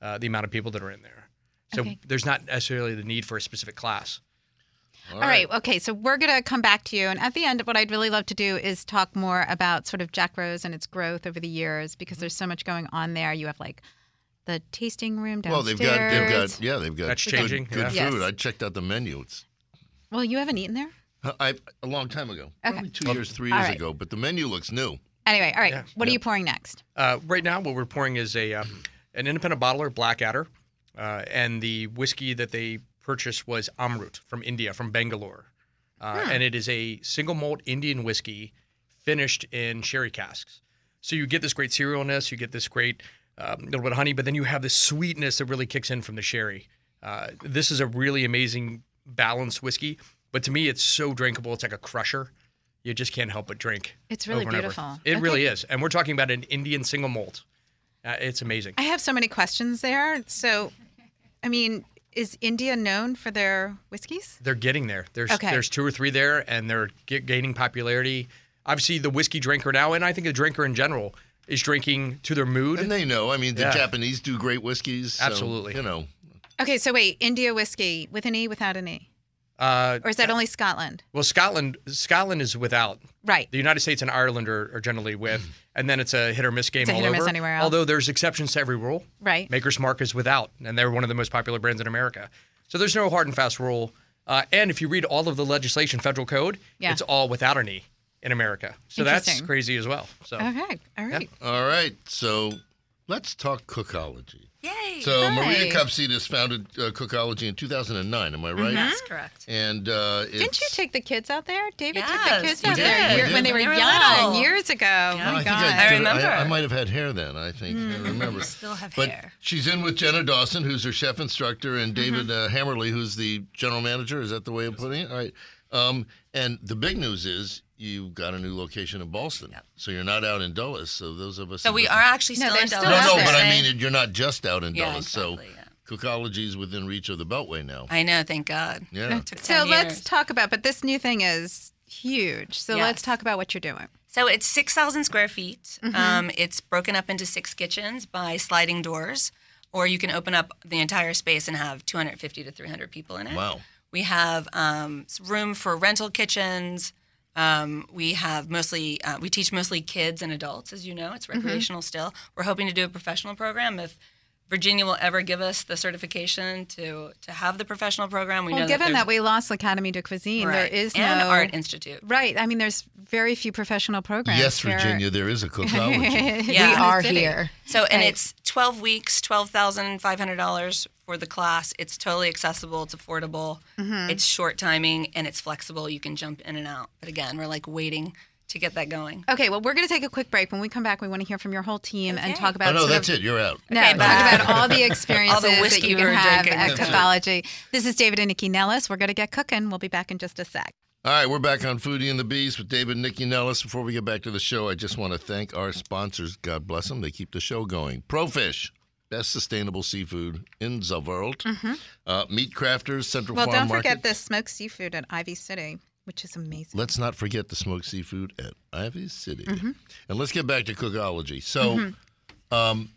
S4: uh, the amount of people that are in there. So
S2: Okay.
S4: there's not necessarily the need for a specific class.
S2: All right. Okay. So we're going to come back to you. And at the end, what I'd really love to do is talk more about sort of Jack Rose and its growth over the years because there's so much going on there. You have like the tasting room downstairs.
S1: Well,
S2: downstairs.
S1: they've got, they've got, yeah, they've got
S4: That's
S1: good,
S4: changing,
S1: good
S2: yeah.
S1: food.
S2: Yes.
S1: I checked out the menu. It's
S2: Well, you haven't eaten there?
S1: I a long time ago,
S2: Okay.
S1: probably two years, three years
S2: right.
S1: ago. But the menu looks new.
S2: Anyway, all right.
S4: Yeah.
S2: What are you pouring next?
S4: Uh, right now, what we're pouring is a uh, an independent bottler, Blackadder, uh, and the whiskey that they purchased was Amrut from India, from Bangalore, uh, and it is a single malt Indian whiskey finished in sherry casks. So you get this great cerealness, you get this great um, little bit of honey, but then you have this sweetness that really kicks in from the sherry. Uh, this is a really amazing balanced whiskey, but to me, it's so drinkable. It's like a crusher. You just can't help but drink.
S2: It's really
S4: over and over.
S2: beautiful.
S4: It
S2: Okay.
S4: really is, and we're talking about an Indian single malt. Uh, it's amazing.
S2: I have so many questions there. So, I mean, is India known for their whiskeys?
S4: They're getting there. There's
S2: Okay.
S4: there's two or three there, and they're get, gaining popularity. Obviously, the whiskey drinker now, and I think the drinker in general is drinking to their mood.
S1: And they know. I mean, the
S4: Yeah.
S1: Japanese do great whiskeys. so,
S4: Absolutely.
S1: you know,
S2: Okay, so wait, India whiskey with an E, without an E?
S4: Uh,
S2: Or is that only Scotland?
S4: well, Scotland Scotland is without.
S2: Right.
S4: The United States and Ireland are, are generally with, and then it's a hit or miss game
S2: It's a
S4: all
S2: hit or miss
S4: over.
S2: anywhere else.
S4: Although there's exceptions to every rule.
S2: Right.
S4: Maker's Mark is without, and they're one of the most popular brands in America. So there's no hard and fast rule. Uh, and if you read all of the legislation, federal code,
S2: Yeah.
S4: it's all without an E in America. So that's crazy as well. So
S2: Okay. All right.
S1: all right. So let's talk cookology.
S10: Yay!
S1: So Maria
S2: Hi.
S1: Kopsidas founded uh, Cookology in 2009. Am I right?
S10: That's correct.
S1: And uh, it's,
S2: Didn't you take the kids out there? David took the kids out
S10: did.
S2: there year- when they were
S10: They were
S2: young,
S10: little.
S2: years ago.
S1: I
S2: Oh my
S1: think
S2: God.
S1: I,
S10: I remember.
S1: I, I might have had hair then. I think
S2: Hmm.
S1: I remember.
S10: Still have
S1: But
S10: hair.
S1: she's in with Jenna Dawson, who's her chef instructor, and
S2: Mm-hmm.
S1: David uh, Hammerly, who's the general manager. Is that the way of putting it? All right. Um, and the big news is you got a new location in Ballston, so you're not out in Dulles. So those of us.
S10: So
S1: in
S10: we are actually still
S2: they're
S10: in
S2: still
S10: Dulles.
S1: No, no, but I mean you're not just out in
S10: Yeah,
S1: Dulles. so
S10: exactly, yeah.
S1: Cookology is within reach of the Beltway now.
S10: I know, thank God.
S1: Yeah.
S2: So
S10: 10
S2: let's talk about, but this new thing is huge. So let's talk about what you're doing.
S10: So it's 6,000 square feet.
S2: Mm-hmm.
S10: Um, it's broken up into six kitchens by sliding doors, or you can open up the entire space and have 250 to 300 people in it.
S1: Wow.
S10: We have um, room for rental kitchens. Um, we have mostly, uh, we teach mostly kids and adults, as you know. It's
S2: Mm-hmm.
S10: recreational still. We're hoping to do a professional program. If Virginia will ever give us the certification to to have the professional program, we
S2: Well,
S10: know
S2: given
S10: that,
S2: that, we lost l'Académie de Cuisine, there
S10: right,
S2: is
S10: and
S2: no
S10: Art Institute.
S2: Right. I mean, there's very few professional programs.
S1: Yes,
S2: There-
S1: Virginia, there is a Cookology.
S10: Yeah.
S2: We
S7: are here.
S10: So, and
S2: Right.
S10: it's 12 weeks, $12,500 for the class. It's totally accessible, it's affordable,
S2: Mm-hmm.
S10: it's short timing, and it's flexible. You can jump in and out. But again, we're like waiting to get that going.
S2: Okay, well, we're going to take a quick break. When we come back, we want to hear from your whole team and talk about.
S1: Oh, no, that's
S2: of-
S1: it. You're out.
S2: No,
S10: Okay,
S2: talk about all the experiences that you can have
S10: drinking.
S2: at
S1: That's it.
S2: Cookology. This is David and Nycci Nellis. We're going to get cooking. We'll be back in just a sec.
S1: All right, we're back on Foodie and the Beast with David and Nycci Nellis. Before we get back to the show, I just want to thank our sponsors. God bless them. They keep the show going. Profish, best sustainable seafood in the world. Uh, Meat Crafters, Central
S2: Mm-hmm. Well, don't forget the smoked seafood at Ivy City, which is amazing.
S1: Let's not forget the smoked seafood at Ivy City.
S2: Mm-hmm.
S1: And let's get back to Cookology. So, um,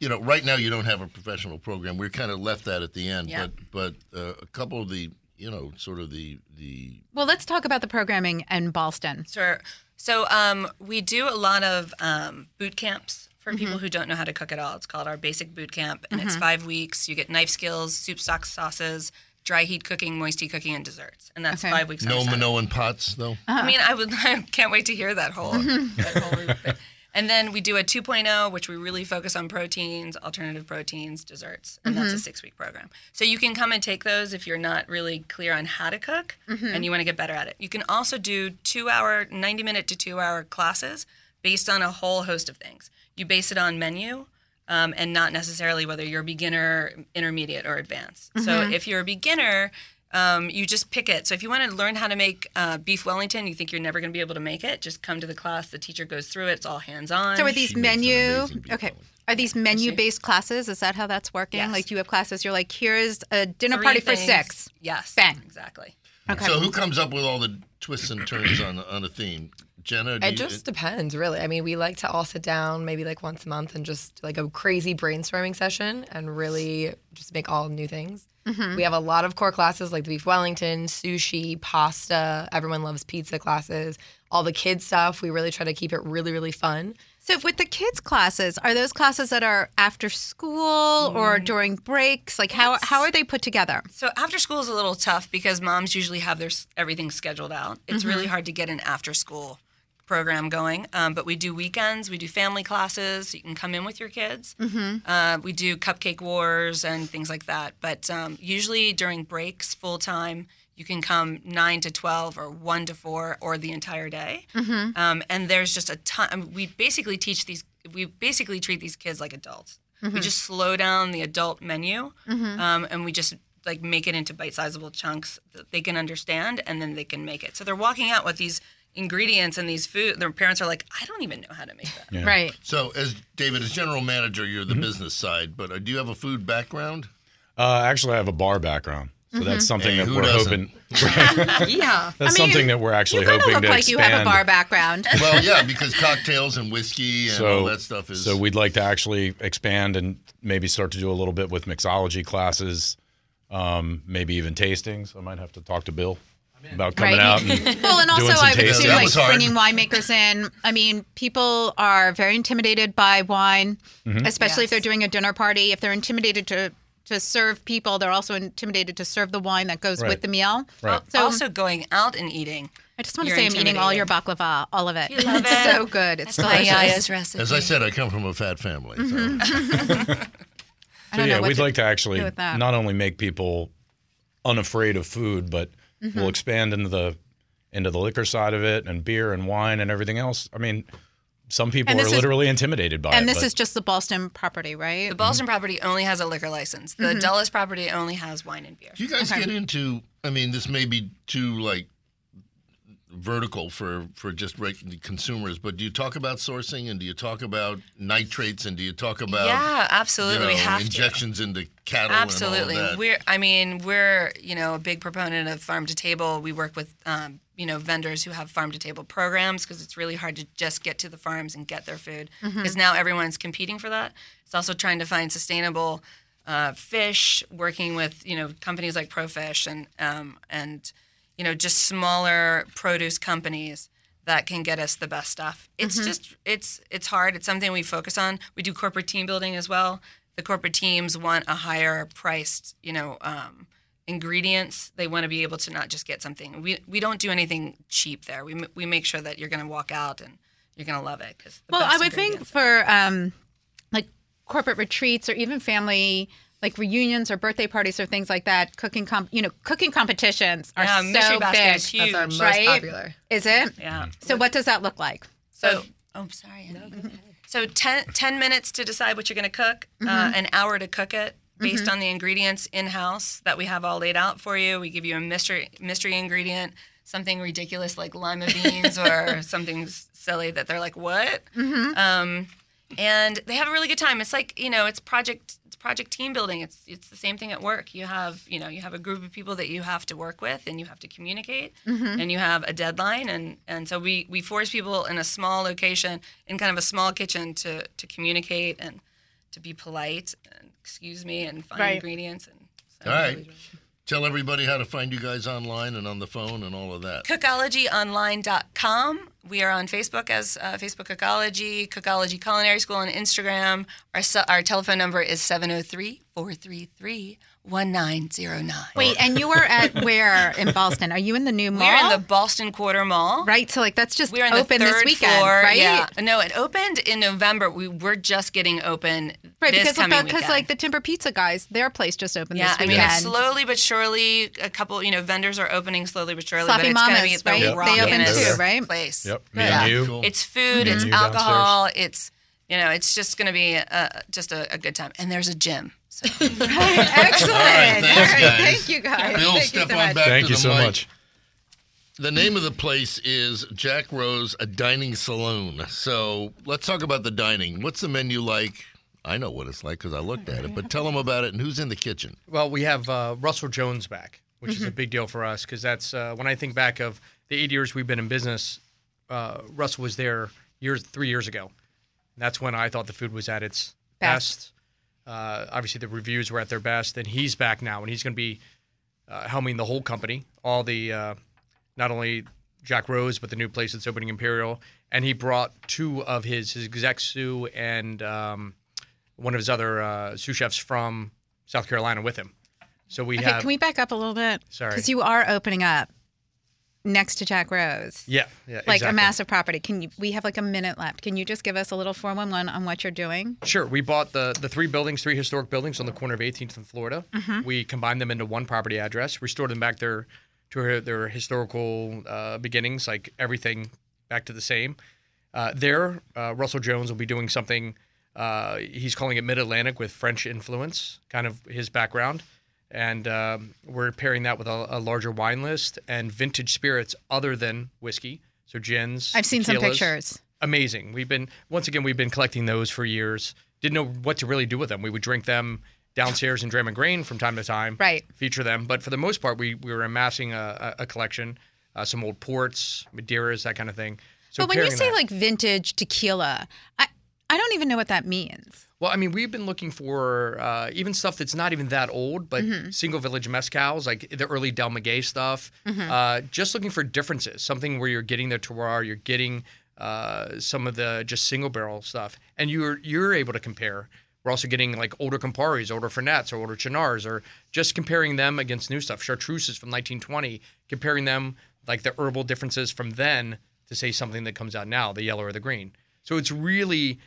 S1: you know, right now you don't have a professional program. We're kind of left that at the end,
S10: Yeah.
S1: but but uh, a couple of the, you know, sort of the the
S2: Well, let's talk about the programming in Ballston.
S10: Sure. So um, we do a lot of um, boot camps for
S2: Mm-hmm.
S10: people who don't know how to cook at all. It's called our basic boot camp, and it's five weeks. You get knife skills, soup stock sauces, dry heat cooking, moist heat cooking, and desserts. And that's
S2: Okay.
S10: five weeks.
S1: no
S10: a Saturday.
S1: Minoan pots though.
S10: I mean, I would. I can't wait to hear that whole. that whole thing. And then we do a 2.0, which we really focus on proteins, alternative proteins, desserts, and that's a mm-hmm. six-week program. So you can come and take those if you're not really clear on how to cook mm-hmm. and you want to get better at it. You can also do two-hour, 90-minute to two-hour classes based on a whole host of things. You base it on menu. Um, and not necessarily whether you're beginner, intermediate, or advanced. So mm-hmm. if you're a beginner, um, you just pick it. So if you want to learn how to make uh, beef Wellington, you think you're never going to be able to make it, just come to the class. The teacher goes through it. It's all hands on.
S2: So are these
S1: She
S2: menu? Okay.
S1: Wellington.
S2: Are these menu-based classes? Is that how that's working?
S10: Yes.
S2: Like you have classes, you're like, here's a dinner
S10: Three
S2: party for six.
S10: Yes.
S2: Bang.
S10: Exactly.
S2: Okay.
S1: So who comes up with all the twists and turns on on a theme? Jenna,
S11: It
S1: you-
S11: just depends, really. I mean, we like to all sit down maybe like once a month and just like a crazy brainstorming session and really just make all new things. We have a lot of core classes like the beef Wellington, sushi, pasta. Everyone loves pizza classes. All the kids stuff, we really try to keep it really, really fun.
S2: So with the kids classes, are those classes that are after school
S10: Mm.
S2: or during breaks? Like how how are they put together?
S10: So after school is a little tough because moms usually have their everything scheduled out. It's really hard to get an after school program going. Um, but we do weekends, we do family classes. You can come in with your kids. Uh, we do cupcake wars and things like that. But um, usually during breaks, full time, you can come nine to twelve or one to four or the entire day. Um, and there's just a ton. I mean, we basically teach these. We basically treat these kids like adults. We just slow down the adult menu, um, and we just like make it into bite-sizable chunks that they can understand, and then they can make it. So they're walking out with these ingredients and these food. Their parents are like, I don't even know how to make that.
S2: Right.
S1: So, as David, as general manager, you're the business side, but uh, do you have a food background?
S12: Uh, actually, I have a bar background, so that's something
S1: Hey,
S12: that we're
S1: doesn't?
S12: hoping.
S11: Yeah.
S12: That's
S2: I mean,
S12: something that we're actually
S2: you kind of
S12: hoping
S2: look
S12: to
S2: like
S12: expand.
S2: you have a bar background.
S1: Well, yeah, because cocktails and whiskey and
S12: so
S1: all that stuff is.
S12: so we'd like to actually expand and maybe start to do a little bit with mixology classes, um, maybe even tastings. I might have to talk to Bill about coming
S2: Right.
S12: out and
S2: Well, and also
S12: doing some
S2: I would
S12: tastings.
S2: assume like bringing winemakers in. I mean, people are very intimidated by wine,
S12: Mm-hmm.
S2: especially if they're doing a dinner party. If they're intimidated to to serve people, they're also intimidated to serve the wine that goes
S12: Right.
S2: with the meal.
S12: Right.
S2: So
S10: also going out and eating.
S2: I just want to
S10: you're
S2: say I'm eating all your baklava, all of it.
S10: You love
S2: it's
S10: it?
S2: so good. It's
S10: That's my
S2: delicious.
S10: Recipe.
S1: as I said, I come from a fat family. So.
S2: Mm-hmm. I
S12: So yeah, we'd like to actually
S2: do with that.
S12: not only make people unafraid of food, but
S2: Mm-hmm.
S12: we'll expand into the into the liquor side of it and beer and wine and everything else. I mean, some people are
S2: is-
S12: literally intimidated by it.
S2: And this
S12: but-
S2: is just the Ballston property, right?
S10: The Ballston property only has a liquor license. The Dulles property only has wine and beer.
S1: Do you guys get into? I mean, this may be too like vertical for for just reg- consumers, but do you talk about sourcing and do you talk about nitrates and do you talk about
S10: yeah, absolutely.
S1: you know,
S10: we have to.
S1: injections into cattle?
S10: Absolutely.
S1: and all that?
S10: We're I mean, we're, you know, a big proponent of farm to table. We work with um, you know, vendors who have farm to table programs because it's really hard to just get to the farms and get their food because now everyone's competing for that. It's also trying to find sustainable uh, fish, working with, you know, companies like ProFish and um, and you know, just smaller produce companies that can get us the best stuff. It's just it's it's hard. It's something we focus on. We do corporate team building as well. The corporate teams want a higher priced, you know, um, ingredients. They want to be able to not just get something. We we don't do anything cheap there. We we make sure that you're going to walk out and you're going to love it. Cause
S2: Well, I would think for um, like corporate retreats or even family like reunions or birthday parties or things like that, cooking comp, you know, cooking competitions are
S10: Yeah, Mystery
S2: so
S10: Basket
S2: big.
S10: is huge.
S11: That's our most
S2: right?
S11: popular.
S2: Is it?
S10: Yeah.
S2: So what does that look like?
S10: So, oh, sorry. Annie. So 10, 10 minutes to decide what you're going to cook, uh, an hour to cook it based on the ingredients in house that we have all laid out for you. We give you a mystery mystery ingredient, something ridiculous like lima beans or something silly that they're like, what? Um, and they have a really good time. It's like you know, it's project it's project team building. It's it's the same thing at work. You have you know you have a group of people that you have to work with and you have to communicate mm-hmm. and you have a deadline and and so we we force people in a small location in kind of a small kitchen to to communicate and to be polite and excuse me and find
S2: Right.
S10: ingredients and so
S1: All right. Tell everybody how to find you guys online and on the phone and all of that.
S10: cookologyonline.com. We are on Facebook as uh, Facebook Cookology, Cookology Culinary School on Instagram. Our, our telephone number is 703 433 1909.
S2: Wait, and you were at where in Ballston? Are you in the new mall?
S10: We're in the Ballston Quarter Mall.
S2: right. So like that's just
S10: We're in
S2: open
S10: the
S2: this weekend,
S10: floor.
S2: right?
S10: Yeah. No, it opened in November. We were just getting open
S2: Right,
S10: this
S2: because
S10: coming
S2: because
S10: weekend.
S2: like the Timber Pizza guys, their place just opened
S10: yeah,
S2: this
S10: I mean, slowly but surely. A couple, you know, vendors are opening slowly but surely.
S2: Sloppy
S10: but it's going to
S2: Mamas,
S10: be
S2: right?
S10: the
S2: They
S10: rockinest
S2: open
S12: too,
S2: right?
S10: place.
S12: Yep. Me
S10: Yeah.
S12: and you.
S10: It's food,
S12: Me and
S10: it's
S12: you
S10: alcohol, it's you know, it's just going to be a, just a, a good time. And there's a gym. So
S2: Excellent.
S1: All right, thanks,
S2: All right,
S1: guys.
S2: Thank you guys.
S1: Bill,
S2: Thank
S1: step
S2: you so
S1: on
S2: much.
S1: back
S12: Thank
S1: to
S12: you
S1: the
S12: so
S1: mic.
S12: much.
S1: The name of the place is Jack Rose, a dining saloon. So let's talk about the dining. What's the menu like? I know what it's like because I looked at it, but tell them about it and who's in the kitchen.
S4: Well, we have uh, Russell Jones back, which is a big deal for us because that's uh, when I think back of the eight years we've been in business. Uh, Russell was there years, three years ago. That's when I thought the food was at its
S2: Best.
S4: best. Uh, obviously, the reviews were at their best, and he's back now, and he's going to be uh, helming the whole company, all the uh, not only Jack Rose, but the new place that's opening Imperial. And he brought two of his his exec sous and um, one of his other uh, sous chefs from South Carolina with him. So we
S2: Okay,
S4: have
S2: can we back up a little bit?
S4: Sorry.
S2: Because you are opening up next to Jack Rose.
S4: yeah yeah
S2: Like
S4: exactly.
S2: a massive property. Can you? We have like a minute left. Can you just give us a little four one one on what you're doing?
S4: Sure. We bought the the three buildings, three historic buildings on the corner of 18th and Florida.
S2: Mm-hmm.
S4: We combined them into one property address, restored them back their to their, their historical uh, beginnings, like everything back to the same. Uh, there, uh, Russell Jones will be doing something. Uh, he's calling it Mid Atlantic with French influence, kind of his background. And um, we're pairing that with a, a larger wine list and vintage spirits other than whiskey. So gins.
S2: I've seen some pictures.
S4: amazing. We've been once again we've been collecting those for years. Didn't know what to really do with them. We would drink them downstairs in Dram and Grain from time to time.
S2: Right.
S4: Feature them, but for the most part, we, we were amassing a, a, a collection, uh, some old ports, Madeiras, that kind of thing. So
S2: but when you say
S4: that-
S2: like vintage tequila, I I don't even know what that means.
S4: Well, I mean, we've been looking for uh, even stuff that's not even that old, but
S2: Mm-hmm.
S4: single village mezcals, like the early Del Maguey stuff.
S2: Mm-hmm.
S4: Uh, just looking for differences, something where you're getting the terroir, you're getting uh, some of the just single barrel stuff, and you're you're able to compare. We're also getting like older Camparis, older Fernets, or older Cynars, or just comparing them against new stuff. Chartreuses from 1920, comparing them like the herbal differences from then to say something that comes out now, the yellow or the green. So it's really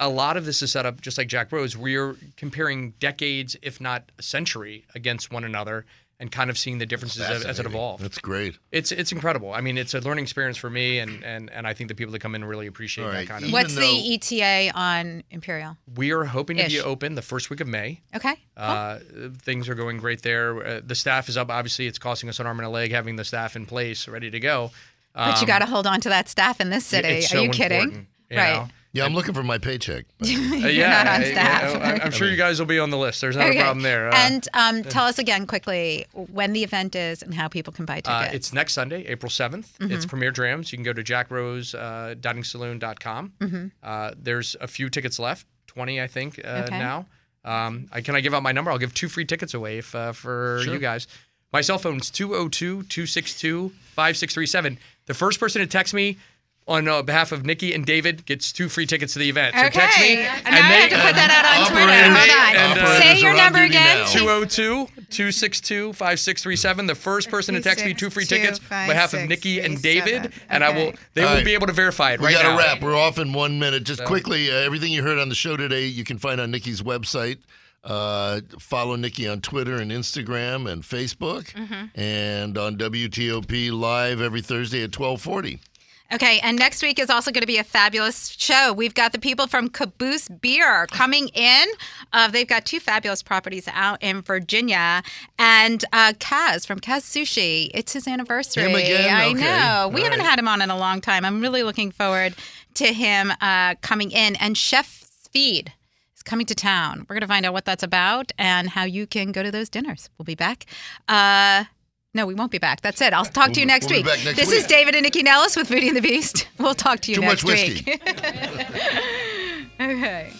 S4: a lot of this is set up just like Jack Rose. We're comparing decades, if not a century, against one another, and kind of seeing the differences as, as it
S1: Fascinating.
S4: evolved.
S1: That's great.
S4: It's it's incredible. I mean, it's a learning experience for me, and and, and I think the people that come in really appreciate
S1: All
S4: that
S1: right.
S4: kind of.
S1: Even
S2: What's
S1: though-
S2: the ETA on Imperial?
S4: We are hoping to be open the first week of May.
S2: Okay. cool.
S4: Uh, things are going great there. Uh, the staff is up. Obviously, it's costing us an arm and a leg having the staff in place, ready to go.
S2: but you
S4: Um,
S2: got to hold on to that staff in this city.
S4: it's
S2: Are
S4: so
S2: you kidding?
S4: you
S2: right.
S4: know?
S1: Yeah, I'm looking for my paycheck.
S4: Uh,
S2: You're
S4: yeah,
S2: not on
S4: I-
S2: staff.
S4: I, am sure you guys will be on the list. There's not
S2: Okay.
S4: a problem there. Uh,
S2: and um, tell us again quickly when the event is and how people can buy tickets.
S4: Uh, it's next Sunday, April 7th.
S2: Mm-hmm.
S4: It's Premier Drams. You can go to jackrose uh,
S2: Mm-hmm.
S4: Uh, there's a few tickets left, 20, I think, uh,
S2: Okay.
S4: now. Um, I, can I give out my number? I'll give two free tickets away if, uh, for
S1: Sure.
S4: you guys. My cell phone is 202 262 5637. The first person to text me on uh, behalf of Nycci and David gets two free tickets to the event. So text me.
S2: okay. And now I have to put that out on Twitter. Hold on.
S4: and, uh,
S2: Say your number again.
S1: now.
S4: 202 262 5637. The first person to text me two free tickets on behalf of Nycci and David, and I will they
S1: All
S4: will be able to verify it
S1: We
S4: right
S1: got to
S4: now.
S1: wrap. We're off in one minute. Just quickly, uh, everything you heard on the show today, you can find on Nycci's website. Uh, follow Nycci on Twitter and Instagram and Facebook,
S2: Mm-hmm.
S1: and on WTOP live every Thursday at twelve forty.
S2: Okay, and next week is also going to be a fabulous show. We've got the people from Caboose Beer coming in. Uh, they've got two fabulous properties out in Virginia, and uh, Kaz from Kaz Sushi. It's his anniversary.
S1: Him again?
S2: I
S1: Okay.
S2: know. We haven't had him on in a long time. I'm really looking forward to him uh, coming in. And Chef Speed is coming to town. We're going to find out what that's about and how you can go to those dinners. We'll be back. Uh, no, we won't be back. That's it. I'll talk to you next
S1: we'll
S2: week.
S1: next
S2: this
S1: week.
S2: is David and Nycci Nellis with Foodie and the Beast. We'll talk to you
S1: Too
S2: next
S1: much whiskey.
S2: week. okay.